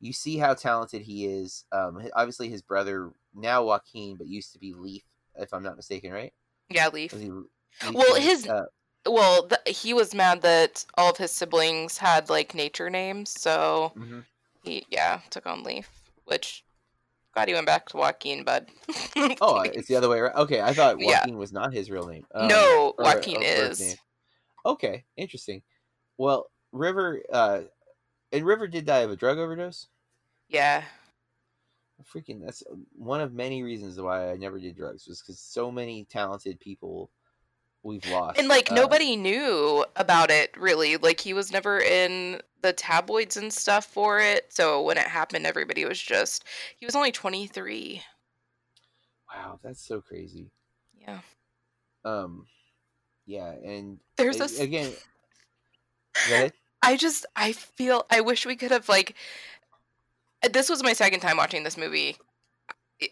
Speaker 1: you see how talented he is. Um, obviously his brother now Joaquin, but used to be Leaf, if I'm not mistaken, right?
Speaker 2: Yeah, Leaf.
Speaker 1: Was he Leaf
Speaker 2: Well,
Speaker 1: Leaf?
Speaker 2: his-
Speaker 1: uh,
Speaker 2: Well, th- he was mad that all of his siblings had like nature names, so
Speaker 1: mhm.
Speaker 2: he yeah took on Leaf, which glad he went back to Joaquin, bud.
Speaker 1: oh, it's the other way around. Okay, I thought
Speaker 2: Yeah.
Speaker 1: Joaquin was not his real name. Um,
Speaker 2: no, Joaquin
Speaker 1: or
Speaker 2: is.
Speaker 1: Okay, interesting. Well, River, uh, and River did die of a drug overdose.
Speaker 2: Yeah,
Speaker 1: Freaking, that's one of many reasons why I never did drugs was because so many talented people we've lost.
Speaker 2: and like
Speaker 1: Uh,
Speaker 2: nobody knew about it really. Like he was never in the tabloids and stuff for it. So when it happened, everybody was just he was only twenty three.
Speaker 1: Wow, that's so crazy.
Speaker 2: Yeah,
Speaker 1: Um, yeah, and
Speaker 2: there's
Speaker 1: a-
Speaker 2: this
Speaker 1: again.
Speaker 2: I just I feel I wish we could have like this was my second time watching this movie.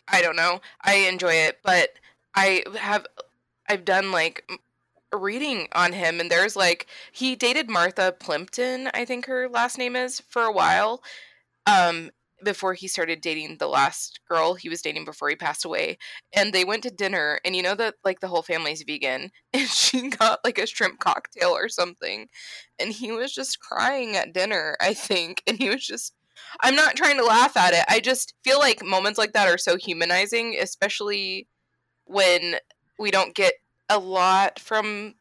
Speaker 2: I- don't know. I enjoy it, but I have I've done like reading on him and there's like he dated Martha Plimpton, I think her last name is, for a while. Um before he started dating the last girl he was dating before he passed away and they went to dinner and you know that like the whole family's vegan and she got like a shrimp cocktail or something and he was just crying at dinner i think and he was just i'm not trying to laugh at it i just feel like moments like that are so humanizing especially when we don't get a lot from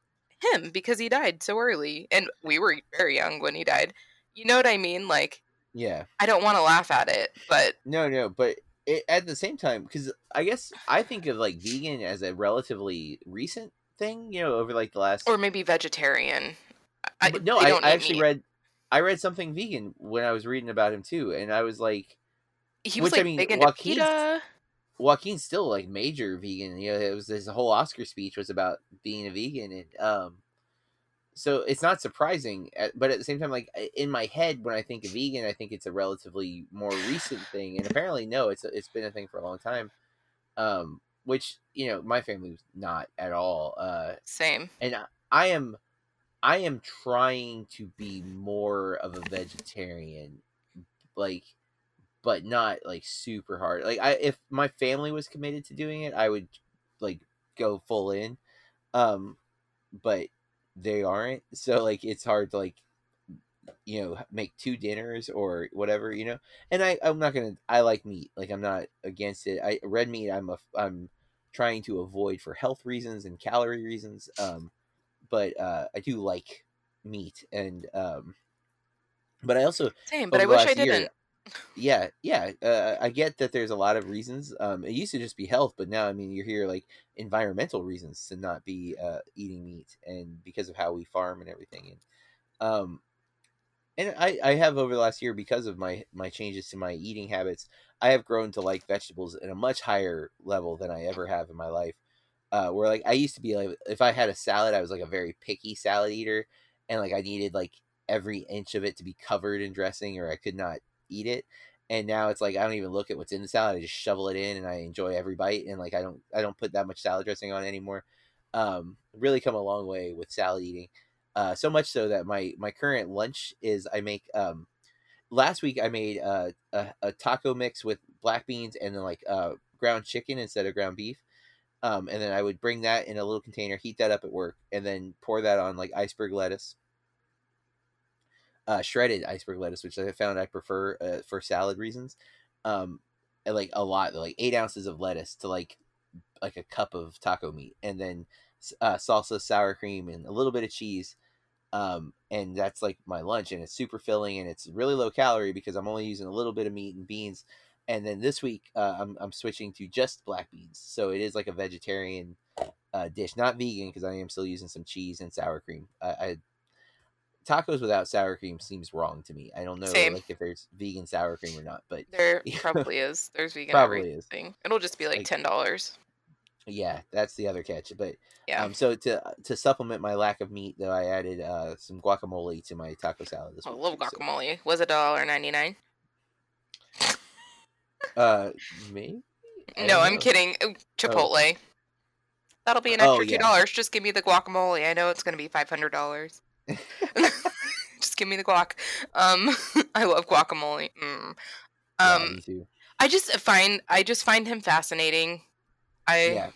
Speaker 2: him because he died so early and we were very young when he died you know what i mean like
Speaker 1: Yeah.
Speaker 2: i don't want to laugh at it but
Speaker 1: No, no, but it, at the same time, because I guess I think of like vegan as a relatively recent thing, you know, over like the last.
Speaker 2: or maybe vegetarian I,
Speaker 1: no, I,
Speaker 2: don't
Speaker 1: I actually
Speaker 2: meat.
Speaker 1: read, I read something vegan when I was reading about him too, and I was like,
Speaker 2: he was
Speaker 1: which, I
Speaker 2: like
Speaker 1: mean,
Speaker 2: big into
Speaker 1: Joaquin's-
Speaker 2: PETA
Speaker 1: Joaquin's still like major vegan. You know, it was his whole Oscar speech was about being a vegan, and um, so it's not surprising. But at the same time, like in my head, when I think of vegan, I think it's a relatively more recent thing, and apparently, no, it's it's been a thing for a long time. Um, which you know, my family was not at all. Uh,
Speaker 2: same
Speaker 1: and I, I am, I am trying to be more of a vegetarian, like, but not like super hard. Like, I if my family was committed to doing it, I would like go full in. Um, but they aren't, so like it's hard to like, you know, make two dinners or whatever, you know. And I, I'm not gonna. I like meat. Like, I'm not against it. I red meat. I'm a. I'm trying to avoid for health reasons and calorie reasons. Um, but uh, I do like meat, and um, but I also
Speaker 2: same but i wish i didn't
Speaker 1: yeah, yeah. Uh, I get that there's a lot of reasons. Um, it used to just be health, but now I mean you're here like environmental reasons to not be uh, eating meat, and because of how we farm and everything. And um, and I I have over the last year because of my my changes to my eating habits, I have grown to like vegetables at a much higher level than I ever have in my life. Uh, where like I used to be like if I had a salad, I was like a very picky salad eater, and like I needed like every inch of it to be covered in dressing, or I could not eat it. And now it's like I don't even look at what's in the salad; I just shovel it in, and I enjoy every bite. And like I don't I don't put that much salad dressing on anymore. Um, really come a long way with salad eating. Uh, so much so that my my current lunch is I make um last week I made uh, a a taco mix with black beans and then like uh, ground chicken instead of ground beef. Um, and then I would bring that in a little container, heat that up at work, and then pour that on like iceberg lettuce, uh, shredded iceberg lettuce, which I found I prefer uh, for salad reasons. Um, and like a lot, like eight ounces of lettuce to like like a cup of taco meat, and then uh, salsa, sour cream, and a little bit of cheese. Um, and that's like my lunch, and it's super filling, and it's really low calorie because I'm only using a little bit of meat and beans. And then this week, uh, I'm I'm switching to just black beans, so it is like a vegetarian uh, dish, not vegan because I am still using some cheese and sour cream. I, I tacos without sour cream seems wrong to me. I don't know
Speaker 2: Same.
Speaker 1: like if there's vegan sour cream or not, but
Speaker 2: There probably is. There's vegan
Speaker 1: Probably is.
Speaker 2: everything. It'll just be like
Speaker 1: Like-
Speaker 2: ten dollars.
Speaker 1: yeah, that's the other catch. But
Speaker 2: Yeah.
Speaker 1: um, so to to supplement my lack of meat, though, I added uh some guacamole to my taco salad this
Speaker 2: I
Speaker 1: week.
Speaker 2: love
Speaker 1: too, so-
Speaker 2: guacamole. Was it dollar ninety nine?
Speaker 1: Uh. I
Speaker 2: No, I'm
Speaker 1: know.
Speaker 2: kidding. Ooh, Chipotle. That'll be an
Speaker 1: Oh,
Speaker 2: extra two
Speaker 1: yeah.
Speaker 2: dollars. Just give me the guacamole. I know it's gonna be five hundred dollars. Just give me the guac. Um, I love guacamole. Mm.
Speaker 1: Yeah,
Speaker 2: Um,
Speaker 1: me too.
Speaker 2: I just find I just find him fascinating. I
Speaker 1: Yeah.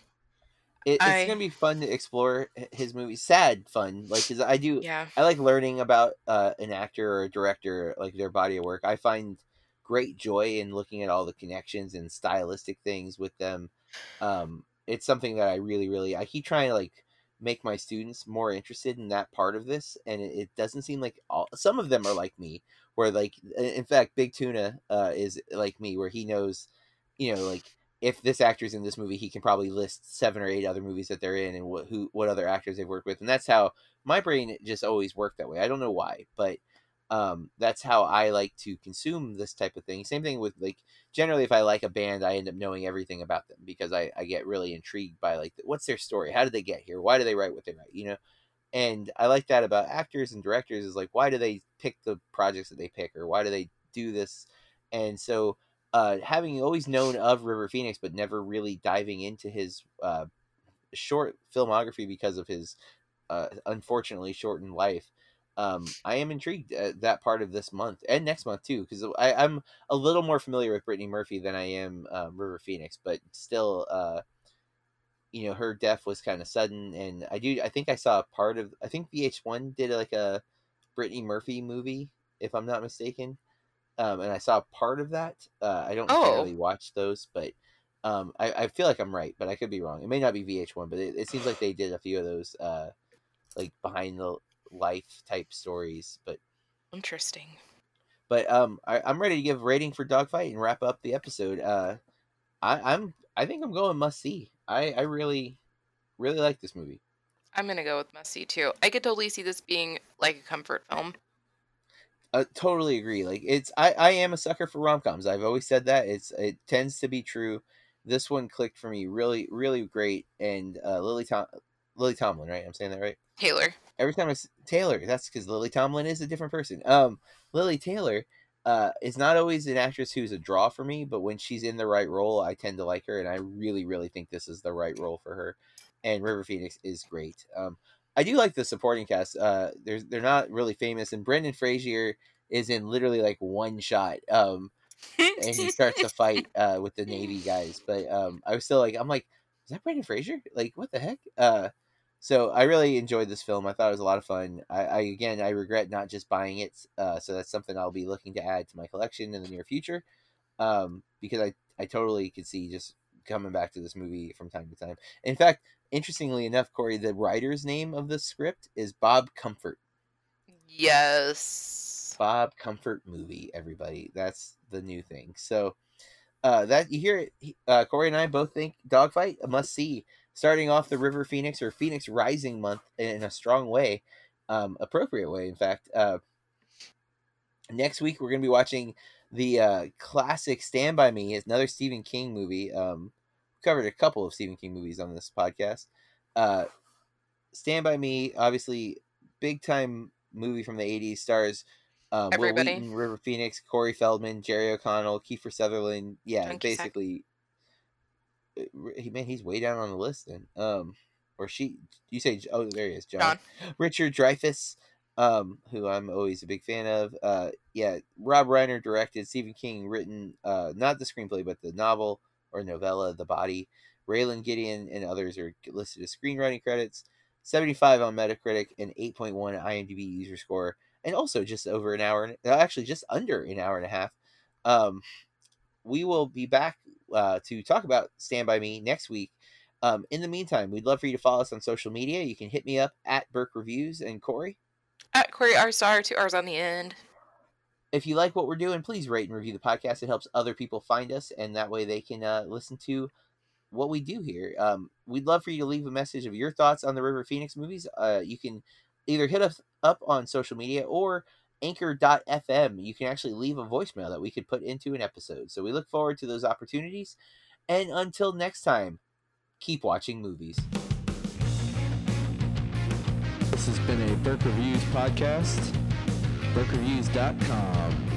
Speaker 1: It, it's
Speaker 2: I-
Speaker 1: gonna be fun to explore his movies. Sad fun, like because I do.
Speaker 2: yeah.
Speaker 1: I like learning about uh, an actor or a director, like their body of work. I find great joy in looking at all the connections and stylistic things with them. Um, it's something that I really, really, I keep trying to like make my students more interested in that part of this, and it, it doesn't seem like all. Some of them are like me, where like, in fact, Big Tuna uh, is like me, where he knows, you know, like if this actor's in this movie, he can probably list seven or eight other movies that they're in and what who what other actors they've worked with, and that's how my brain just always worked that way. I don't know why, but um, that's how I like to consume this type of thing. Same thing with like generally, if I like a band, I end up knowing everything about them because I I get really intrigued by like what's their story, how did they get here, why do they write what they write, you know. And I like that about actors and directors is like why do they pick the projects that they pick or why do they do this, and so uh, having always known of River Phoenix but never really diving into his uh, short filmography because of his uh, unfortunately shortened life. Um, I am intrigued at that part of this month and next month too, because I'm a little more familiar with Brittany Murphy than I am um, River Phoenix, but still, uh, you know, her death was kind of sudden, and I do I think I saw a part of I think VH1 did like a Brittany Murphy movie, if I'm not mistaken, um, and I saw a part of that. Uh, I don't
Speaker 2: Oh.
Speaker 1: generally watch those, but um, I, I feel like I'm right, but I could be wrong. It may not be VH1, but it, it seems like they did a few of those, uh, like behind the life type stories. But
Speaker 2: Interesting.
Speaker 1: but um, I, I'm ready to give rating for Dogfight and wrap up the episode. Uh, I, I'm I think I'm going must see. I I really really like this movie.
Speaker 2: I'm gonna go with must see too. I could totally see this being like a comfort film.
Speaker 1: I totally agree. Like it's I I am a sucker for rom coms. I've always said that. It's it tends to be true. This one clicked for me really really great. And uh, Lily Tom Lily Tomlin, right? I'm saying that right.
Speaker 2: Taylor.
Speaker 1: every time I Taylor, that's because Lily Tomlin is a different person. Um, Lili Taylor, uh, is not always an actress who's a draw for me, but when she's in the right role, I tend to like her, and I really, really think this is the right role for her. And River Phoenix is great. Um, I do like the supporting cast. Uh, there's they're not really famous, and Brendan Fraser is in literally like one shot. Um, and he starts to fight uh with the Navy guys, but um, I was still like, I'm like, is that Brendan Fraser? Like, what the heck? Uh, so I really enjoyed this film. I thought it was a lot of fun. I, I again, I regret not just buying it. Uh, so that's something I'll be looking to add to my collection in the near future. Um, because I, I totally could see just coming back to this movie from time to time. In fact, interestingly enough, Corey, the writer's name of the script is Bob Comfort.
Speaker 2: Yes.
Speaker 1: Bob Comfort movie. Everybody, that's the new thing. So uh, that you hear it. Uh, Corey and I both think Dogfight a must see. Starting off the River Phoenix or Phoenix Rising month in a strong way, um, appropriate way, in fact. Uh, next week we're gonna be watching the uh, classic Stand by Me. It's another Stephen King movie. Um, covered a couple of Stephen King movies on this podcast. Uh, Stand by Me, obviously, big time movie from the '80s. Stars uh,
Speaker 2: Wil
Speaker 1: Wheaton, River Phoenix, Corey Feldman, Jerry O'Connell, Kiefer Sutherland. Yeah,
Speaker 2: Cusack.
Speaker 1: basically, he man, he's way down on the list then. Um, or she, you say? Oh, there he is, John.
Speaker 2: John.
Speaker 1: Richard Dreyfuss. um, who I'm always a big fan of. Uh, yeah, Rob Reiner directed, Stephen King written, uh, not the screenplay, but the novel or novella, The Body. Raynold Gideon and others are listed as screenwriting credits. 75 on Metacritic and 8.1 IMDb user score, and also just over an hour, uh, actually just under an hour and a half. Um, we will be back uh, to talk about Stand By Me next week. Um, in the meantime, we'd love for you to follow us on social media. You can hit me up at Burke Reviews and Corey.
Speaker 2: At Corey R Star, two R's on the end.
Speaker 1: If you like what we're doing, please rate and review the podcast. It helps other people find us, and that way they can uh, listen to what we do here. Um, we'd love for you to leave a message of your thoughts on the River Phoenix movies. Uh, you can either hit us up on social media or anchor.fm. You can actually leave a voicemail that we could put into an episode. So we look forward to those opportunities. And until next time, keep watching movies.
Speaker 3: This has been a Burke Reviews podcast. BurkeReviews.com.